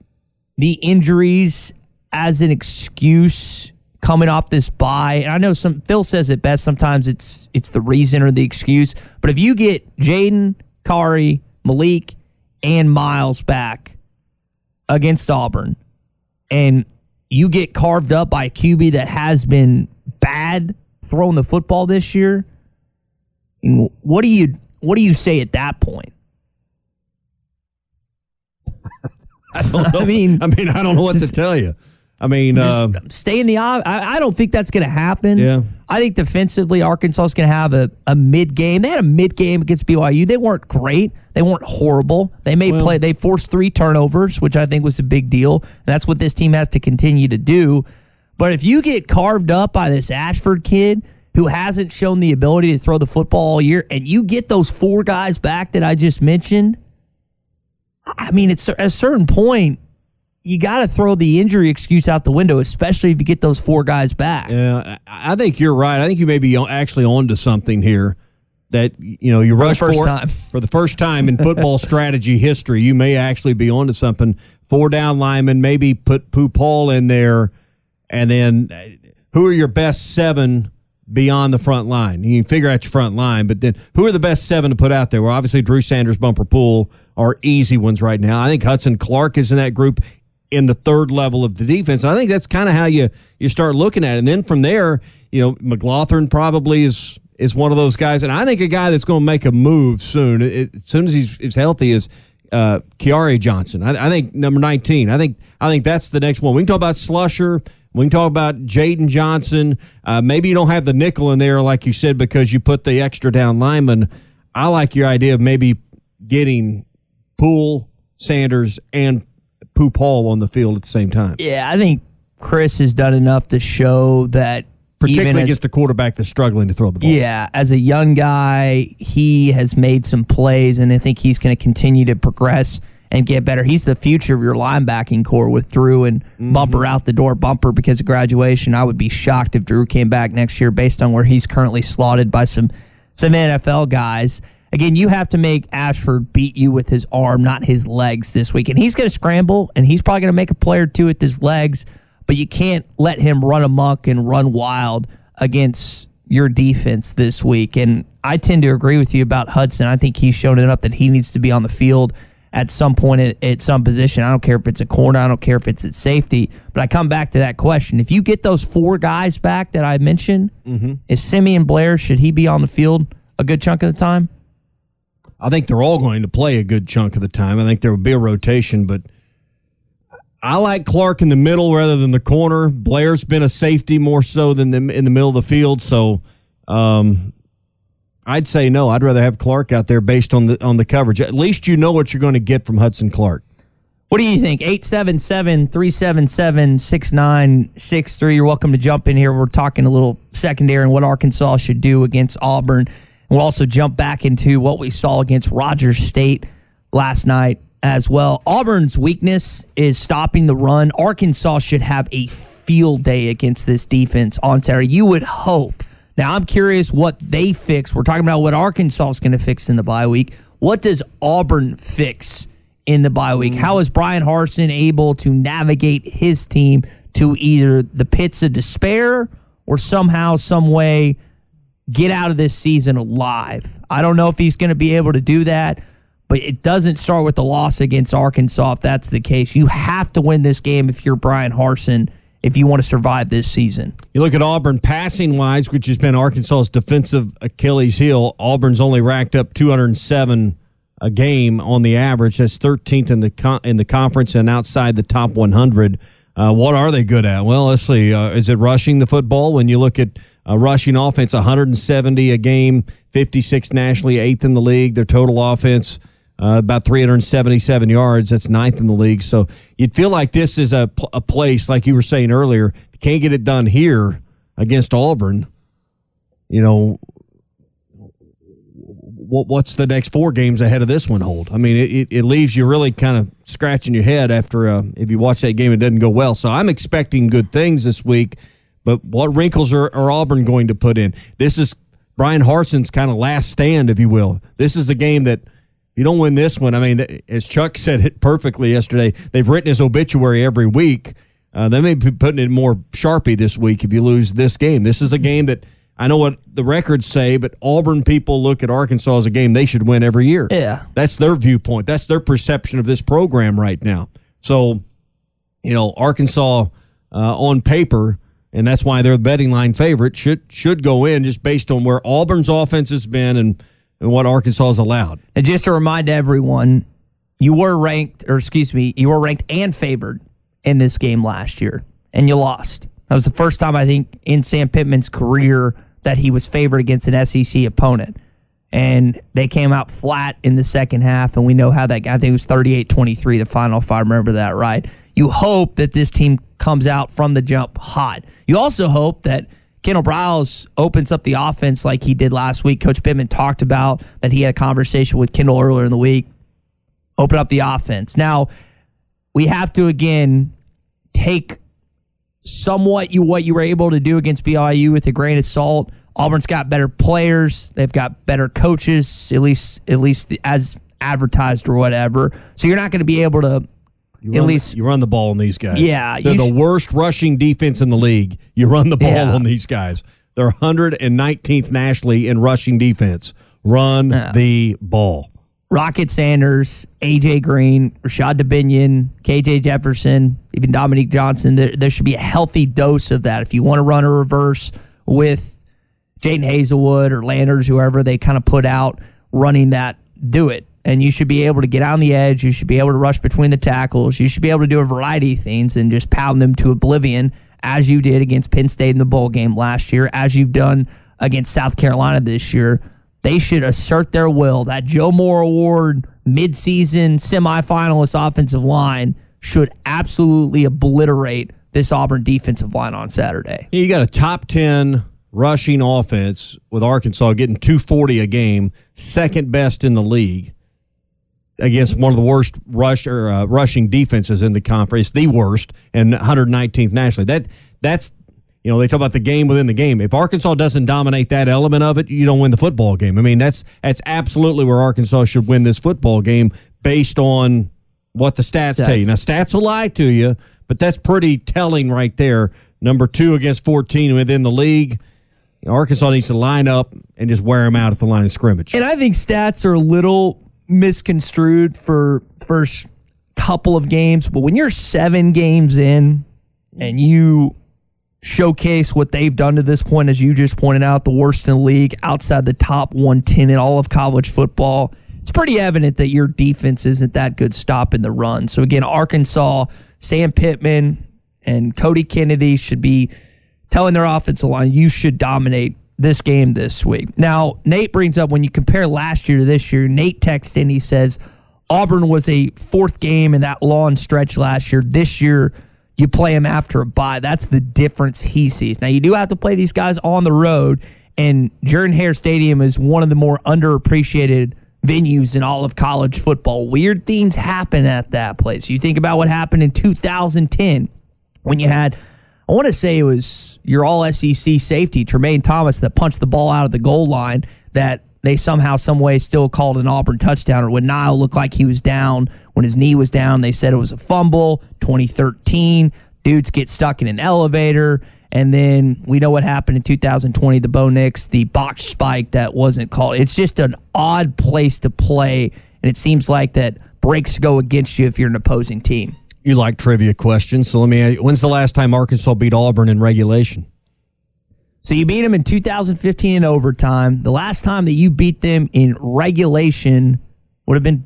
B: the injuries as an excuse coming off this bye? And I know some Phil says it best. Sometimes it's it's the reason or the excuse. But if you get Jaden, Kari, Malik, and Miles back against Auburn, and you get carved up by a QB that has been bad throwing the football this year, what do you what do you say at that point?
C: I don't know.
B: I mean,
C: I mean, I don't know what to tell you. I mean, uh,
B: stay in the. I, I don't think that's going to happen.
C: Yeah.
B: I think defensively, Arkansas is going to have a, a mid game. They had a mid game against BYU. They weren't great. They weren't horrible. They made
C: Well-
B: play. They forced three turnovers, which I think was a big deal. And that's what this team has to continue to do. But if you get carved up by this Ashford kid who hasn't shown the ability to throw the football all year, and you get those four guys back that I just mentioned, I mean, it's at a certain point. You got to throw the injury excuse out the window, especially if you get those four guys back.
C: Yeah, I think you're right. I think you may be on- actually onto something here. That you know you
B: the
C: rush
B: first
C: for
B: time.
C: for the first time in football strategy history. You may actually be onto something. Four down linemen, maybe put Pooh Paul in there, and then uh, who are your best seven beyond the front line? You can figure out your front line, but then who are the best seven to put out there? Well, obviously Drew Sanders, Bumper Pool are easy ones right now. I think Hudson Clark is in that group in the third level of the defense. I think that's kind of how you you start looking at it. And then from there, you know, McGlothern probably is is one of those guys, and I think a guy that's going to make a move soon, it, as soon as he's is healthy, is uh, Kiari Johnson. I, I think number nineteen. I think I think that's the next one. We can talk about Slusher. We can talk about Jaden Johnson. Uh, maybe you don't have the nickel in there, like you said, because you put the extra down lineman. I like your idea of maybe getting Pool, Sanders, and Pooh Paul on the field at the same time.
B: Yeah, I think Chris has done enough to show that
C: Particularly
B: as-
C: against a quarterback that's struggling to throw the ball.
B: Yeah, as a young guy, he has made some plays, and I think he's going to continue to progress and get better. He's the future of your linebacking core with Drew and mm-hmm. Bumper out the door. Bumper because of graduation. I would be shocked if Drew came back next year based on where he's currently slotted by some some NFL guys. Again, you have to make Ashford beat you with his arm, not his legs this week. And he's going to scramble, and he's probably going to make a play or two with his legs, but you can't let him run amok and run wild against your defense this week. And I tend to agree with you about Hudson. I think he's shown enough that he needs to be on the field at some point at, at some position. I don't care if it's a corner, I don't care if it's at safety, but I come back to that question. If you get those four guys back that I mentioned, mm-hmm. is Simeon Blair, should he be on the field a good chunk of the time?
C: I think they're all going to play a good chunk of the time. I think there will be a rotation, but I like Clark in the middle rather than the corner. Blair's been a safety more so than the, in the middle of the field, so um, I'd say no. I'd rather have Clark out there based on the on the coverage. At least you know what you're going to get from Hudson Clark.
B: What do you think? 877 377 6963. You're welcome to jump in here. We're talking a little secondary and what Arkansas should do against Auburn. We'll also jump back into what we saw against Rogers State last night as well. Auburn's weakness is stopping the run. Arkansas should have a field day against this defense on Saturday. You would hope. Now, I'm curious what they fix. We're talking about what Arkansas is going to fix in the bye week. What does Auburn fix in the bye week? How is Bryan Harsin able to navigate his team to either the pits of despair or somehow, some way get out of this season alive? I don't know if he's going to be able to do that, but it doesn't start with the loss against Arkansas if that's the case. You have to win this game if you're Bryan Harsin if you want to survive this season.
C: You look at Auburn passing wise, which has been Arkansas's defensive Achilles heel. Auburn's only racked up 207 a game on the average. That's 13th in the con- in the conference and outside the top 100. Uh, what are they good at? Well, let's see. Uh, is it rushing the football? When you look at uh, rushing offense, 170 a game, 56 nationally, eighth in the league. Their total offense. Uh, about 377 yards. That's ninth in the league. So you'd feel like this is a, a place, like you were saying earlier, can't get it done here against Auburn, you know, what, what's the next four games ahead of this one hold? I mean, it, it leaves you really kind of scratching your head after uh, if you watch that game, it doesn't go well. So I'm expecting good things this week, but what wrinkles are, are Auburn going to put in? This is Bryan Harsin's kind of last stand, if you will. This is a game that you don't win this one. I mean, as Chuck said it perfectly yesterday, they've written his obituary every week. Uh, they may be putting it more sharpie this week if you lose this game. This is a game that I know what the records say, but Auburn people look at Arkansas as a game they should win every year.
B: Yeah.
C: That's their viewpoint. That's their perception of this program right now. So, you know, Arkansas uh, on paper, and that's why they're the betting line favorite, should should go in just based on where Auburn's offense has been and, and what Arkansas has allowed.
B: And just to remind everyone, you were ranked, or excuse me, you were ranked and favored in this game last year, and you lost. That was the first time I think in Sam Pittman's career that he was favored against an SEC opponent. And they came out flat in the second half, and we know how that I think it was 38 23, the final, if I remember that right. You hope that this team comes out from the jump hot. You also hope that Kendall Briles opens up the offense like he did last week. Coach Pittman talked about that he had a conversation with Kendall earlier in the week. Open up the offense. Now, we have to again take somewhat you what you were able to do against BYU with a grain of salt. Auburn's got better players. They've got better coaches, at least at least as advertised or whatever. So you're not going to be able to
C: You
B: at
C: run,
B: least
C: you run the ball on these guys.
B: Yeah,
C: they're the
B: sh-
C: worst rushing defense in the league. You run the ball
B: Yeah.
C: on these guys. They're 119th nationally in rushing defense. Run the ball.
B: Rocket Sanders, AJ Green, Rashod Dubinion, KJ Jefferson, even Dominique Johnson. There, there should be a healthy dose of that. If you want to run a reverse with Jadon Haselwood or Landers, whoever they kind of put out running that, do it. And you should be able to get on the edge. You should be able to rush between the tackles. You should be able to do a variety of things and just pound them to oblivion as you did against Penn State in the bowl game last year, as you've done against South Carolina this year. They should assert their will. That Joe Moore Award midseason semifinalist offensive line should absolutely obliterate this Auburn defensive line on Saturday.
C: You got a top 10 rushing offense with Arkansas getting 240 a game, second best in the league against one of the worst rush or uh, rushing defenses in the conference, the worst, and 119th nationally. That that's you know they talk about the game within the game. If Arkansas doesn't dominate that element of it, you don't win the football game. I mean that's that's absolutely where Arkansas should win this football game based on what the stats, tell you. Now stats will lie to you, but that's pretty telling right there. Number two against 14 within the league. Arkansas needs to line up and just wear them out at the line of scrimmage.
B: And I think stats are a little misconstrued for first couple of games, but when you're seven games in and you showcase what they've done to this point, as you just pointed out, the worst in the league, outside the top 110 in all of college football, it's pretty evident that your defense isn't that good stopping the run. So again, Arkansas, Sam Pittman, and Cody Kennedy should be telling their offensive line, you should dominate this game this week. Now, Nate brings up when you compare last year to this year, Nate texts in, he says, Auburn was a fourth game in that long stretch last year. This year, you play them after a bye. That's the difference he sees. Now, you do have to play these guys on the road, and Jordan Hare Stadium is one of the more underappreciated venues in all of college football. Weird things happen at that place. You think about what happened in 2010 when you had I want to say it was your all SEC safety, Tramain Thomas, that punched the ball out of the goal line that they somehow, some way still called an Auburn touchdown. Or when Knile looked like he was down, when his knee was down, they said it was a fumble. 2013, dudes get stuck in an elevator. And then we know what happened in 2020, the Bo Nix, the box spike that wasn't called. It's just an odd place to play. And it seems like that breaks go against you if you're an opposing team.
C: You like trivia questions, so let me when's the last time Arkansas beat Auburn in regulation?
B: So you beat them in 2015 in overtime. The last time that you beat them in regulation would have been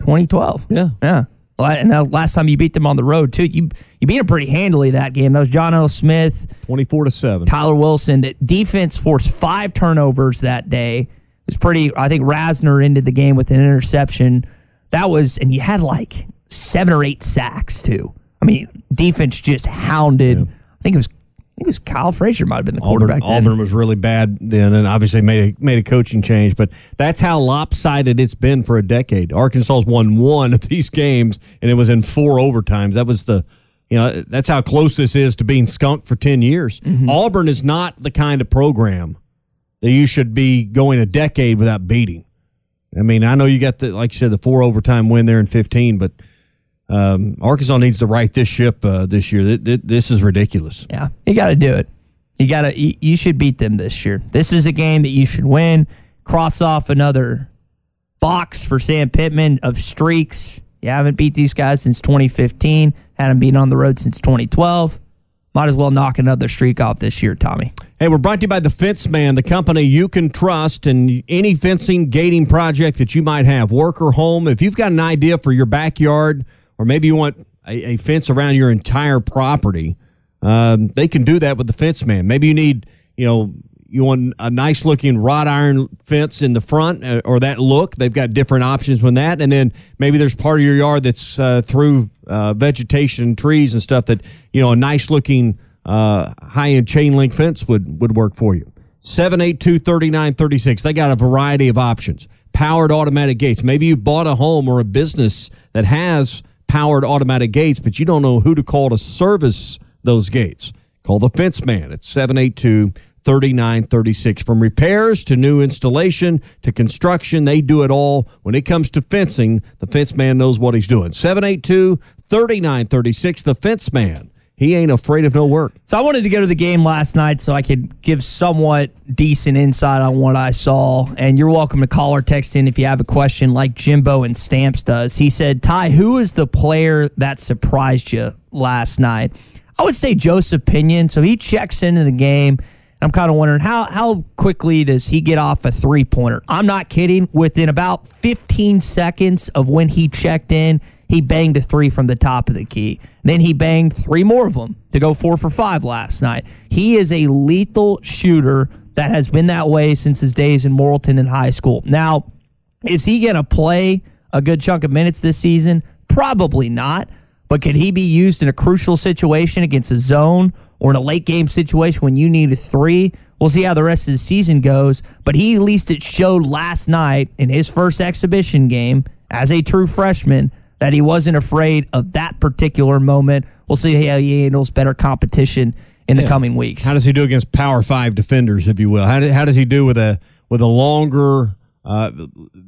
B: 2012.
C: Yeah.
B: Yeah. And the last time you beat them on the road too, you you beat them pretty handily that game. That was John L. Smith,
C: twenty four to seven.
B: Tyler Wilson. That defense forced five turnovers that day. It was pretty. I think Rasner ended the game with an interception. That was, and you had like seven or eight sacks too. I mean, defense just hounded. Yeah. I think it was I think it was Kiehl Frazier might have been the quarterback.
C: Auburn, Auburn, was really bad then, and obviously made a made a coaching change. But that's how lopsided it's been for a decade. Arkansas's won one of these games, and it was in four overtimes. That was the, you know, that's how close this is to being skunked for ten years. Mm-hmm. Auburn is not the kind of program that you should be going a decade without beating. I mean, I know you got the like you said the four overtime win there in fifteen, but um, Arkansas needs to right this ship uh, this year. This is ridiculous.
B: Yeah, you got to do it. You got to. You should beat them this year. This is a game that you should win. Cross off another box for Sam Pittman of streaks. You haven't beat these guys since 2015. Hadn't been on the road since 2012. Might as well knock another streak off this year, Tommy.
C: Hey, we're brought to you by the Fence Man, the company you can trust in any fencing, gating project that you might have, work or home. If you've got an idea for your backyard or maybe you want a, a fence around your entire property, um, they can do that with the fence man. Maybe you need, you know, you want a nice looking wrought iron fence in the front uh, or that look. They've got different options with that. And then maybe there's part of your yard that's uh, through uh, vegetation, trees and stuff that, you know, a nice looking uh, high end chain link fence would, would work for you. 782 3936. They got a variety of options. Powered automatic gates. Maybe you bought a home or a business that has powered automatic gates, but you don't know who to call to service those gates. Call the fence man at 782 3936. From repairs to new installation to construction, they do it all. When it comes to fencing, the fence man knows what he's doing. 782 3936, the fence man. He ain't afraid of no work.
B: So I wanted to go to the game last night so I could give somewhat decent insight on what I saw. And you're welcome to call or text in if you have a question like Jimbo and Stamps does. He said, Ty, who is the player that surprised you last night? I would say Joseph Pinion. So he checks into the game. I'm kind of wondering how how quickly does he get off a three pointer? I'm not kidding. Within about 15 seconds of when he checked in, he banged a three from the top of the key. Then he banged three more of them to go four for five last night. He is a lethal shooter that has been that way since his days in Morrilton in high school. Now, is he going to play a good chunk of minutes this season? Probably not. But could he be used in a crucial situation against a zone or in a late game situation when you need a three? We'll see how the rest of the season goes. But he at least it showed last night in his first exhibition game as a true freshman that he wasn't afraid of that particular moment. We'll see how he handles better competition in the coming weeks.
C: How does he do against Power Five defenders, if you will? How, do, how does he do with a with a longer, uh,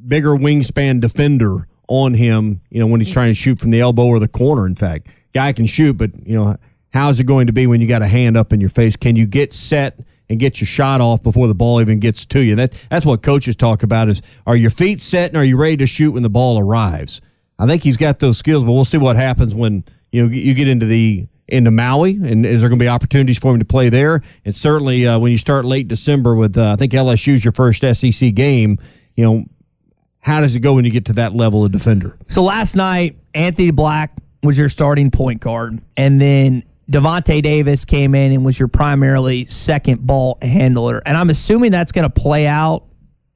C: bigger wingspan defender on him? You know, when he's trying to shoot from the elbow or the corner. In fact, guy can shoot, but you know, how is it going to be when you got a hand up in your face? Can you get set? and get your shot off before the ball even gets to you. That that's what coaches talk about is are your feet set and are you ready to shoot when the ball arrives? I think he's got those skills, but we'll see what happens when you know you get into the into Maui, and is there going to be opportunities for him to play there? And certainly uh, when you start late December with uh, I think LSU's your first SEC game, you know how does it go when you get to that level of defender?
B: So last night, Anthony Black was your starting point guard, and then Davonte Davis came in and was your primarily second ball handler. And I'm assuming that's going to play out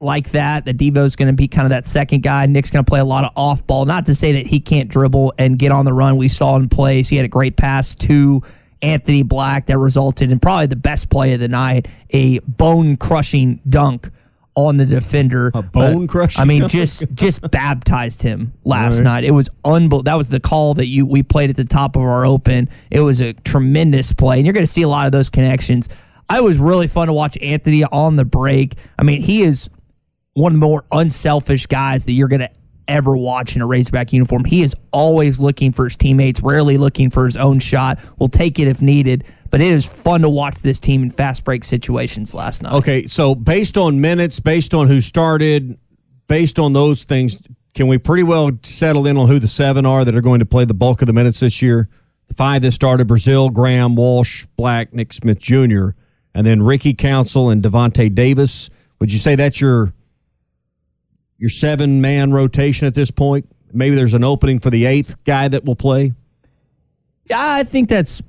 B: like that, that Devo's going to be kind of that second guy. Nick's going to play a lot of off ball. Not to say that he can't dribble and get on the run. We saw in plays. He had a great pass to Anthony Black that resulted in probably the best play of the night, a bone crushing dunk on the defender. A
C: bone crushing
B: I mean, just just baptized him last
C: Right.
B: night. It was unbelievable. That was the call that you we played at the top of our open. It was a tremendous play, and you're going to see a lot of those connections. I was really fun to watch Anthony on the break. I mean, he is one of the more unselfish guys that you're going to ever watch in a Razorback uniform. He is always looking for his teammates, rarely looking for his own shot. Will take it if needed. But it is fun to watch this team in fast break situations last night.
C: Okay, so based on minutes, based on who started, based on those things, can we pretty well settle in on who the seven are that are going to play the bulk of the minutes this year? The five that started Brazile, Graham, Walsh, Black, Nick Smith Jr., and then Ricky Council and Davonte Davis. Would you say that's your your seven man rotation at this point? Maybe there's an opening for the eighth guy that will play.
B: Yeah, I think that's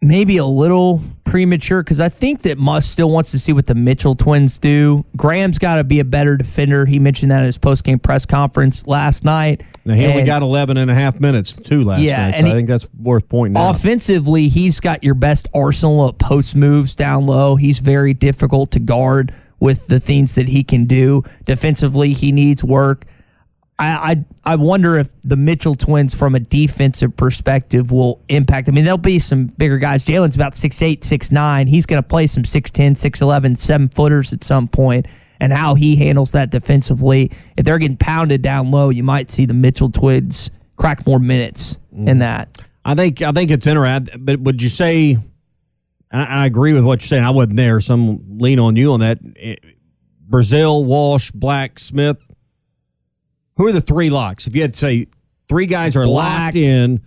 B: maybe a little premature because I think that Muss still wants to see what the Mitchell twins do. Graham's got to be a better defender. He mentioned that at his post game press conference last night.
C: Now, he only
B: And
C: got 11 and a half minutes, too, last
B: Yeah,
C: night. So I think that's worth pointing out.
B: Offensively, he's got your best arsenal of post moves down low. He's very difficult to guard with the things that he can do. Defensively, he needs work. I, I I wonder if the Mitchell twins, from a defensive perspective, will impact. I mean, there'll be some bigger guys. Jalen's about 6'8, 6'9. He's going to play some 6'10, 6'11, 7 footers at some point, and how he handles that defensively. If they're getting pounded down low, you might see the Mitchell twins crack more minutes in mm. that.
C: I think I think it's interesting. But would you say? And I, I agree with what you're saying. I wasn't there, so I'm lean on you on that. Eh, Brazile, Walsh, Black, Smith. Who are the three locks? If you had to say three guys are
B: Black.
C: locked in,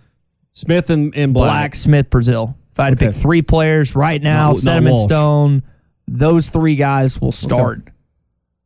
C: Smith and, and
B: Black,
C: Black.
B: Smith, Brazile. If I had to pick three players right now,
C: Not-
B: set them in stone. Those three guys will start.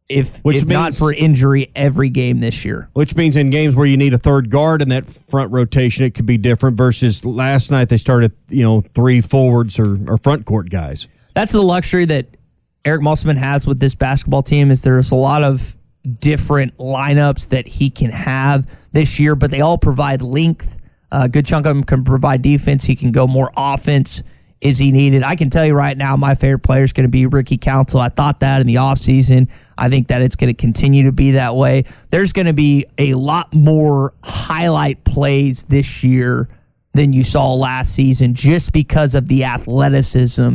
B: If,
C: Which
B: if not for injury every game this year.
C: Which means in games where you need a third guard in that front rotation, it could be different. Versus last night, they started you know three forwards or, or front court guys.
B: That's the luxury that Eric Musselman has with this basketball team is there's a lot of different lineups that he can have this year, but they all provide length. A good chunk of them can provide defense. He can go more offense is he needed. I can tell you right now, my favorite player is going to be Ricky Council. I thought that in the offseason. I think that it's going to continue to be that way. There's going to be a lot more highlight plays this year than you saw last season just because of the athleticism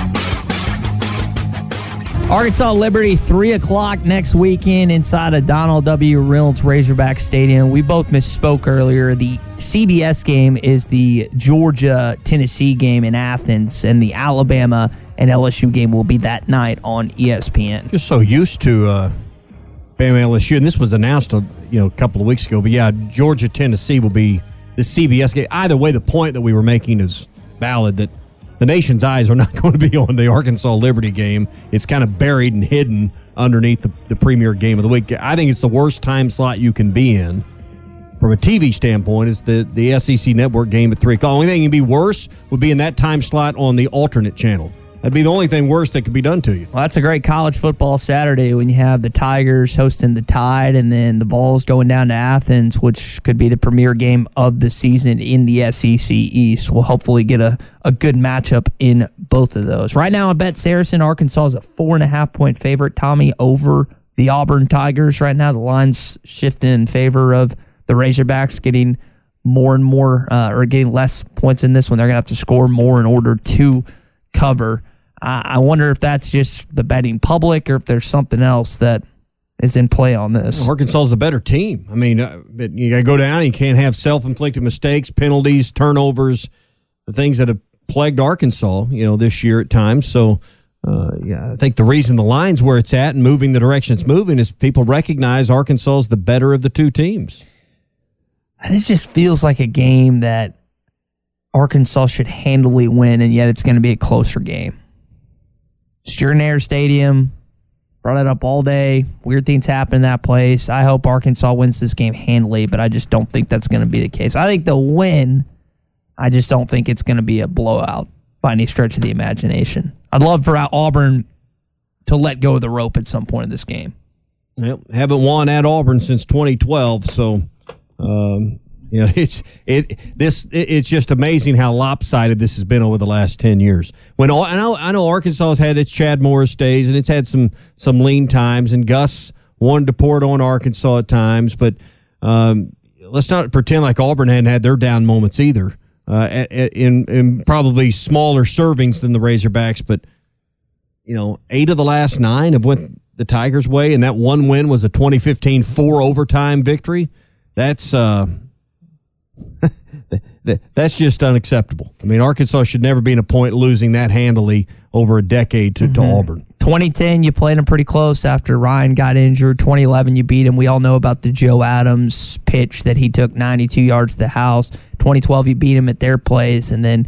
B: Arkansas Liberty, 3 o'clock next weekend inside of Donald W. Reynolds Razorback Stadium. We both misspoke earlier. The CBS game is the Georgia Tennessee game in Athens, and the Alabama and LSU game will be that night on ESPN.
C: Just so used to uh, Bama LSU, and this was announced a you know a couple of weeks ago. But yeah, Georgia Tennessee will be the CBS game. Either way, the point that we were making is valid that the nation's eyes are not going to be on the Arkansas Liberty game. It's kind of buried and hidden underneath the, the premier game of the week. I think it's the worst time slot you can be in from a TV standpoint is the, the SEC network game at 3 o'clock. Only thing that can be worse would be in that time slot on the alternate channel. That'd be the only thing worse that could be done to you.
B: Well, that's a great college football Saturday when you have the Tigers hosting the Tide and then the Vols going down to Athens, which could be the premier game of the season in the SEC East. We'll hopefully get a, a good matchup in both of those. Right now, I bet Saracen, Arkansas is a four and a half point favorite. Tommy over the Auburn Tigers right now. The line's shifting in favor of the Razorbacks getting more and more uh, or getting less points in this one. They're going to have to score more in order to cover. I wonder if that's just the betting public or if there's something else that is in play on this.
C: Arkansas is the better team. I mean, uh, you got to go down. You can't have self-inflicted mistakes, penalties, turnovers, the things that have plagued Arkansas, you know, this year at times. So, uh, yeah, I think the reason the line's where it's at and moving the direction it's moving is people recognize Arkansas is the better of the two teams.
B: This just feels like a game that Arkansas should handily win, and yet it's going to be a closer game. Jordan Stadium. Brought it up all day. Weird things happen in that place. I hope Arkansas wins this game handily, but I just don't think that's going to be the case. I think they'll win. I just don't think it's going to be a blowout by any stretch of the imagination. I'd love for Auburn to let go of the rope at some point in this game.
C: Yep, haven't won at Auburn since 2012, so um, you know, it's it this it's just amazing how lopsided this has been over the last ten years. When I know I know Arkansas has had its Chad Morris days and it's had some some lean times, and Gus wanted to pour it on Arkansas at times, but um, let's not pretend like Auburn hadn't had their down moments either. Uh, in in probably smaller servings than the Razorbacks, but you know, eight of the last nine have went the Tigers' way, and that one win was a 2015 four overtime victory. That's uh, that's just unacceptable. I mean, Arkansas should never be in a point losing that handily over a decade to, mm-hmm. to Auburn.
B: 2010, you played them pretty close after Ryan got injured. 2011, you beat him. We all know about the Joe Adams pitch that he took 92 yards to the house. 2012, you beat him at their place. And then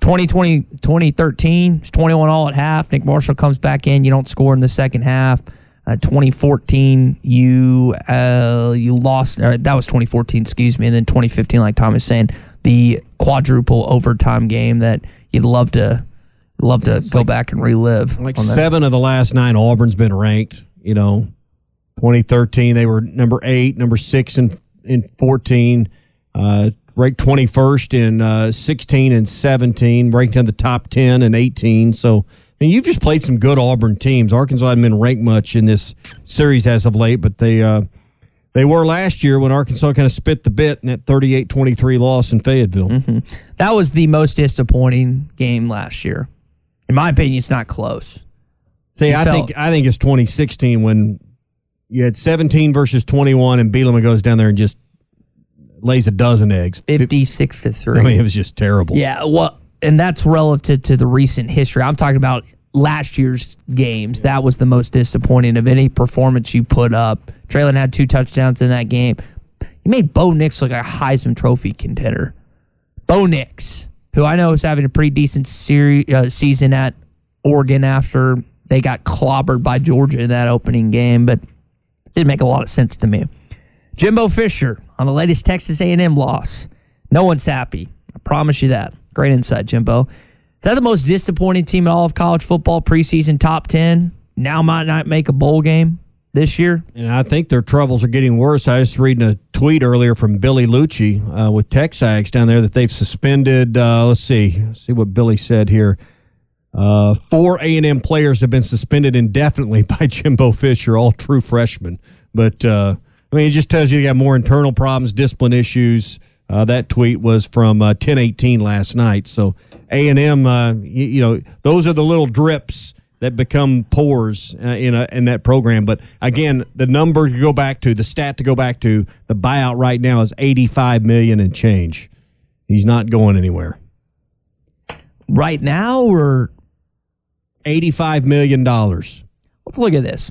B: 2020, 2013, it's 21 all at half. Nick Marshall comes back in. You don't score in the second half. Uh, 2014, you uh, you lost. That was 2014, excuse me. And then 2015, like Tom is saying, the quadruple overtime game that you'd love to love to go like, back and relive.
C: Like seven of the last nine, Auburn's been ranked. You know, 2013 they were number eight, number six in in 14. Uh, ranked 21st in uh, 16 and 17, ranked in the top 10 and 18. So and you've just played some good Auburn teams. Arkansas hadn't been ranked much in this series as of late, but they uh, they were last year when Arkansas kind of spit the bit in that 38-23 loss in Fayetteville.
B: Mm-hmm. That was the most disappointing game last year. In my opinion, it's not close.
C: See, I felt, think I think it's 2016 when you had 17 versus 21, and Bielema goes down there and just lays a dozen eggs.
B: 56 to three.
C: I mean, it was just terrible.
B: Yeah, well, and that's relative to the recent history. I'm talking about last year's games. That was the most disappointing of any performance you put up. Treylon had two touchdowns in that game. He made Bo Nix look like a Heisman Trophy contender. Bo Nix, who I know is having a pretty decent series, uh, season at Oregon after they got clobbered by Georgia in that opening game, but it didn't make a lot of sense to me. Jimbo Fisher on the latest Texas A&M loss. No one's happy. I promise you that. Great insight, Jimbo. Is that the most disappointing team in all of college football preseason top 10? Now might not make a bowl game this year.
C: And I think their troubles are getting worse. I was reading a tweet earlier from Billy Liucci uh, with Texags down there that they've suspended. Uh, let's see, let's see what Billy said here. Uh, four A and M players have been suspended indefinitely by Jimbo Fisher, all true freshmen. But uh, I mean, it just tells you they got more internal problems, discipline issues. Uh, that tweet was from uh, 1018 last night. So A&M, uh, you, you, know, those are the little drips that become pores uh, in a, in that program. But again, the number to go back to, the stat to go back to, the buyout right now is 85 million and change. He's not going anywhere.
B: Right now, or
C: 85 million dollars.
B: Let's look at this.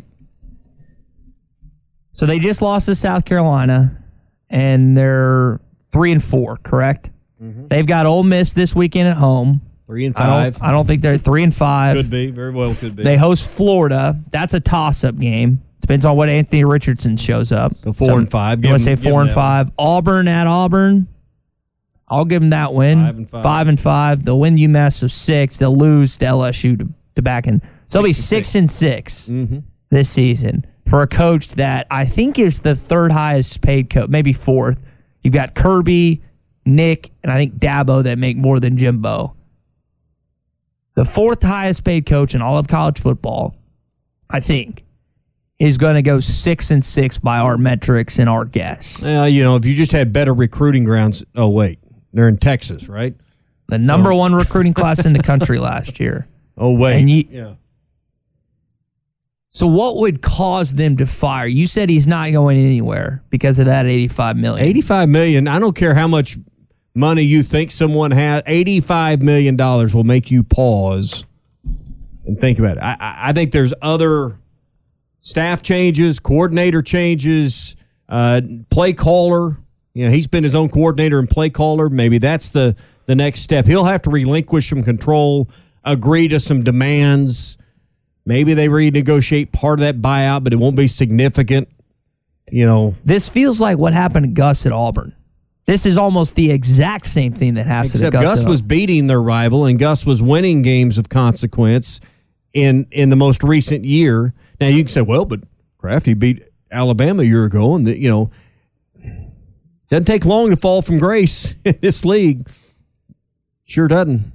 B: So they just lost to South Carolina, and they're three and four, correct? Mm-hmm. They've got Ole Miss this weekend at home.
C: Three and
B: I don't,
C: five.
B: I don't think they're three and five.
C: Could be. Very well could be.
B: They host Florida. That's a toss-up game. Depends on what Anthony Richardson shows up.
C: So four and five.
B: You
C: Give
B: want to say four and
C: that
B: five? Auburn at Auburn. I'll give them that win.
C: Five and five.
B: and five. They'll win UMass of six. They'll lose to LSU to, to back in. So they'll be six and 6
C: Mm-hmm.
B: this season for a coach that I think is the third highest paid coach, maybe fourth. You've got Kirby, Nick, and I think Dabo that make more than Jimbo. The fourth highest paid coach in all of college football, I think, is going to go six and six by our metrics and our guess.
C: Uh, you know, if you just had better recruiting grounds. Oh wait, they're in Texas, right?
B: The number one recruiting class in the country last year.
C: Oh wait,
B: And you,
C: yeah.
B: So what would cause them to fire? You said he's not going anywhere because of that 85 million.
C: 85 million. I don't care how much money you think someone has. 85 million dollars will make you pause and think about it. I, I, think there's other staff changes, coordinator changes, uh, play caller. You know, he's been his own coordinator and play caller. Maybe that's the the next step. He'll have to relinquish some control, agree to some demands. Maybe they renegotiate part of that buyout, but it won't be significant. You know,
B: This feels like what happened to Gus at Auburn. This is almost the exact same thing that happened to
C: Except
B: Gus.
C: Gus
B: at
C: was beating their rival, and Gus was winning games of consequence in in the most recent year. Now you can say, well, but Crafty beat Alabama a year ago, and the, you know doesn't take long to fall from grace in this league. Sure doesn't.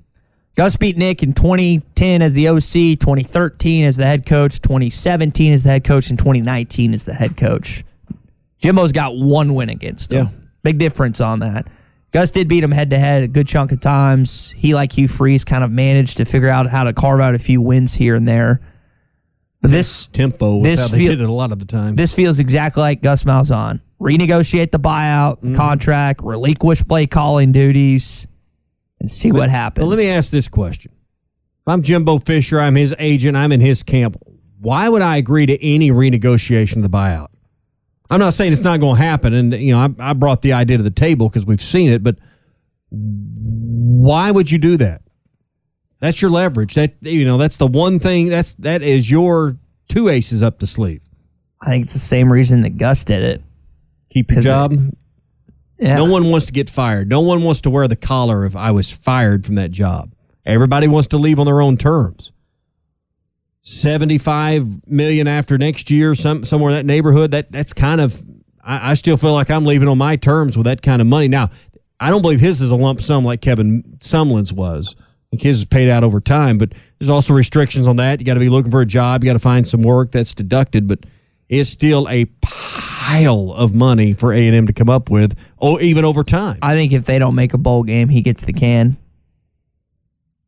B: Gus beat Nick in 2010 as the OC, 2013 as the head coach, 2017 as the head coach, and 2019 as the head coach. Jimbo's got one win against him.
C: Yeah.
B: Big difference on that. Gus did beat him head to head a good chunk of times. He, like Hugh Freeze, kind of managed to figure out how to carve out a few wins here and there. But this
C: Tempo was
B: this
C: how they
B: feel-
C: did it a lot of the time.
B: This feels exactly like Gus Malzahn. Renegotiate the buyout
C: Mm-hmm.
B: contract, relinquish play calling duties, and see what happens.
C: But let me ask this question: If I'm Jimbo Fisher, I'm his agent, I'm in his camp. Why would I agree to any renegotiation of the buyout? I'm not saying it's not going to happen, and you know I, I brought the idea to the table because we've seen it. But why would you do that? That's your leverage. That you know that's the one thing that's that is your two aces up the sleeve.
B: I think it's the same reason that Gus did it.
C: Keep your job.
B: Yeah.
C: No one wants to get fired. No one wants to wear the collar if I was fired from that job. Everybody wants to leave on their own terms. 75 million after next year, some somewhere in that neighborhood. That that's kind of I, I still feel like I'm leaving on my terms with that kind of money. Now, I don't believe his is a lump sum like Kevin Sumlin's was. His is paid out over time, but there's also restrictions on that. You got to be looking for a job. You got to find some work that's deducted, but it's still a pile of money for A and M to come up with, or even over time.
B: I think if they don't make a bowl game, he gets the can.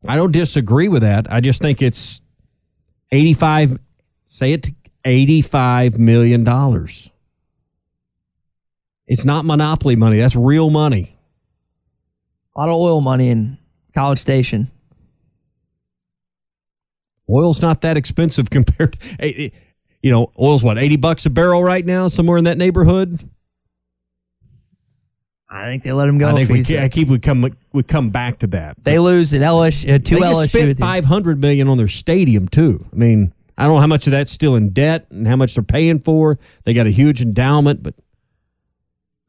C: I don't disagree with that. I just think it's 85 say it 85 million dollars. It's not monopoly money. That's real money.
B: A lot of oil money in College Station.
C: Oil's not that expensive compared eh, you know, oil's what, 80 bucks a barrel right now somewhere in that neighborhood?
B: I think they let him go.
C: I think we, I keep we come we come back to that.
B: they lose at LSU, uh, to
C: they
B: LSU.
C: spent 500 million on their stadium too. I mean, I don't know how much of that's still in debt and how much they're paying for. They got a huge endowment, but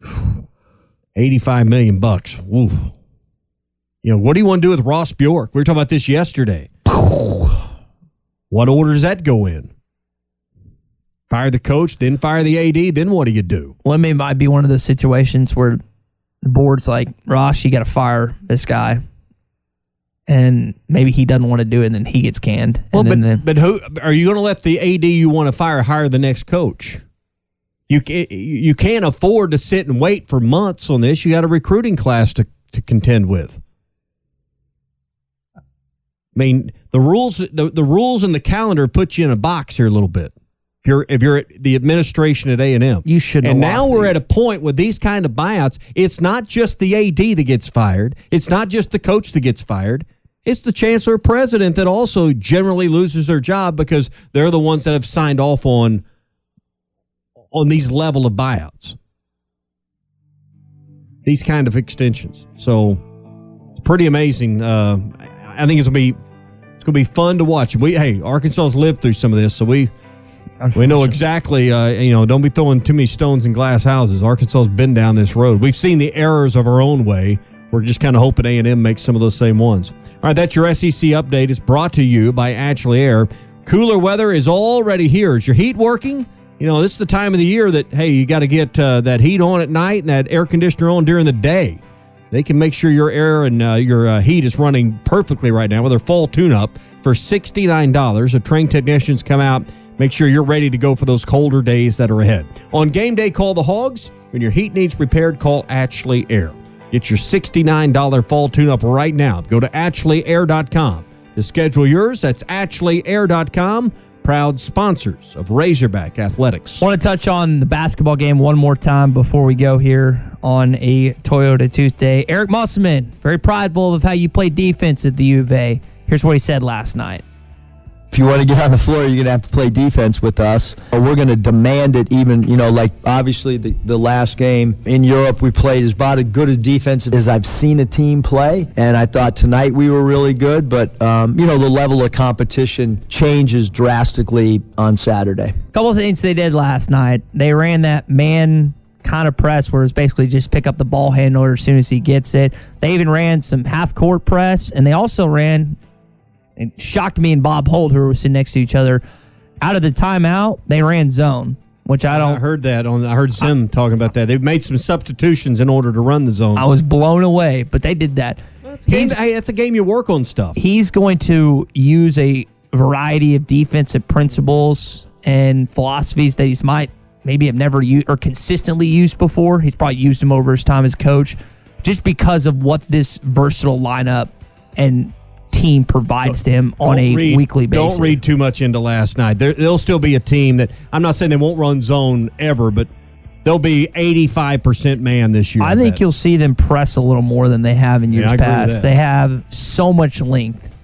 C: 85 million bucks. Oof. You know, what do you want to do with Ross Bjork? We were talking about this yesterday. What order does that go in? Fire the coach, then fire the AD, then what do you do?
B: Well, it might be one of those situations where the board's like, Ross, you got to fire this guy. And maybe he doesn't want to do it, and then he gets canned.
C: Well,
B: and
C: but,
B: then the,
C: but who are you going to let the AD you want to fire hire the next coach? You you can't afford to sit and wait for months on this. You got a recruiting class to, to contend with. I mean, the rules the, the rules and the calendar put you in a box here a little bit. If you're if you're at the administration at A and M,
B: you should.
C: And now we're at a point with these kind of buyouts. It's not just the AD that gets fired. It's not just the coach that gets fired. It's the chancellor president that also generally loses their job because they're the ones that have signed off on on these level of buyouts. These kind of extensions. So it's pretty amazing. Uh, I think it's gonna be it's gonna be fun to watch. We hey, Arkansas's lived through some of this, so we we know exactly. Uh, you know, don't be throwing too many stones in glass houses. Arkansas's been down this road. We've seen the errors of our own way. We're just kind of hoping A and M makes some of those same ones. All right, that's your SEC update. It's brought to you by Ashley Air. Cooler weather is already here. Is your heat working? You know, this is the time of the year that hey, you got to get uh, that heat on at night and that air conditioner on during the day. They can make sure your air and uh, your uh, heat is running perfectly right now with their fall tune-up for $69. The trained technicians come out, make sure you're ready to go for those colder days that are ahead. On game day, call the Hogs. When your heat needs repaired, call Ashley Air. Get your $69 fall tune-up right now. Go to ashley.air.com to schedule yours. That's ashley.air.com. Proud sponsors of Razorback Athletics.
B: Want to touch on the basketball game one more time before we go here on a Toyota Tuesday. Eric Musselman, very prideful of how you play defense at the U of A. Here's what he said last night.
N: If you want to get on the floor, you're going to have to play defense with us. We're going to demand it even, you know, like obviously the, the last game in Europe we played is about as good as defensive as I've seen a team play. And I thought tonight we were really good, but, um, you know, the level of competition changes drastically on Saturday.
B: A couple things they did last night. They ran that man kind of press where it's basically just pick up the ball handler as soon as he gets it. They even ran some half court press, and they also ran it shocked me and Bob Holt, who were sitting next to each other. Out of the timeout, they ran zone, which I don't.
C: I heard that on. I heard Sim talking about that. They've made some substitutions in order to run the zone.
B: I was blown away, but they did that.
C: He's, hey, that's a game you work on stuff.
B: He's going to use a variety of defensive principles and philosophies that he's might maybe have never used or consistently used before. He's probably used them over his time as coach, just because of what this versatile lineup and team provides to him on
C: Don't
B: a
C: read-
B: weekly basis.
C: Don't read too much into last night. There, there'll still be a team that I'm not saying they won't run zone ever, but they'll be 85 percent man this year.
B: I think you'll see them press a little more than they have in years
C: I with
B: past. They have so much length.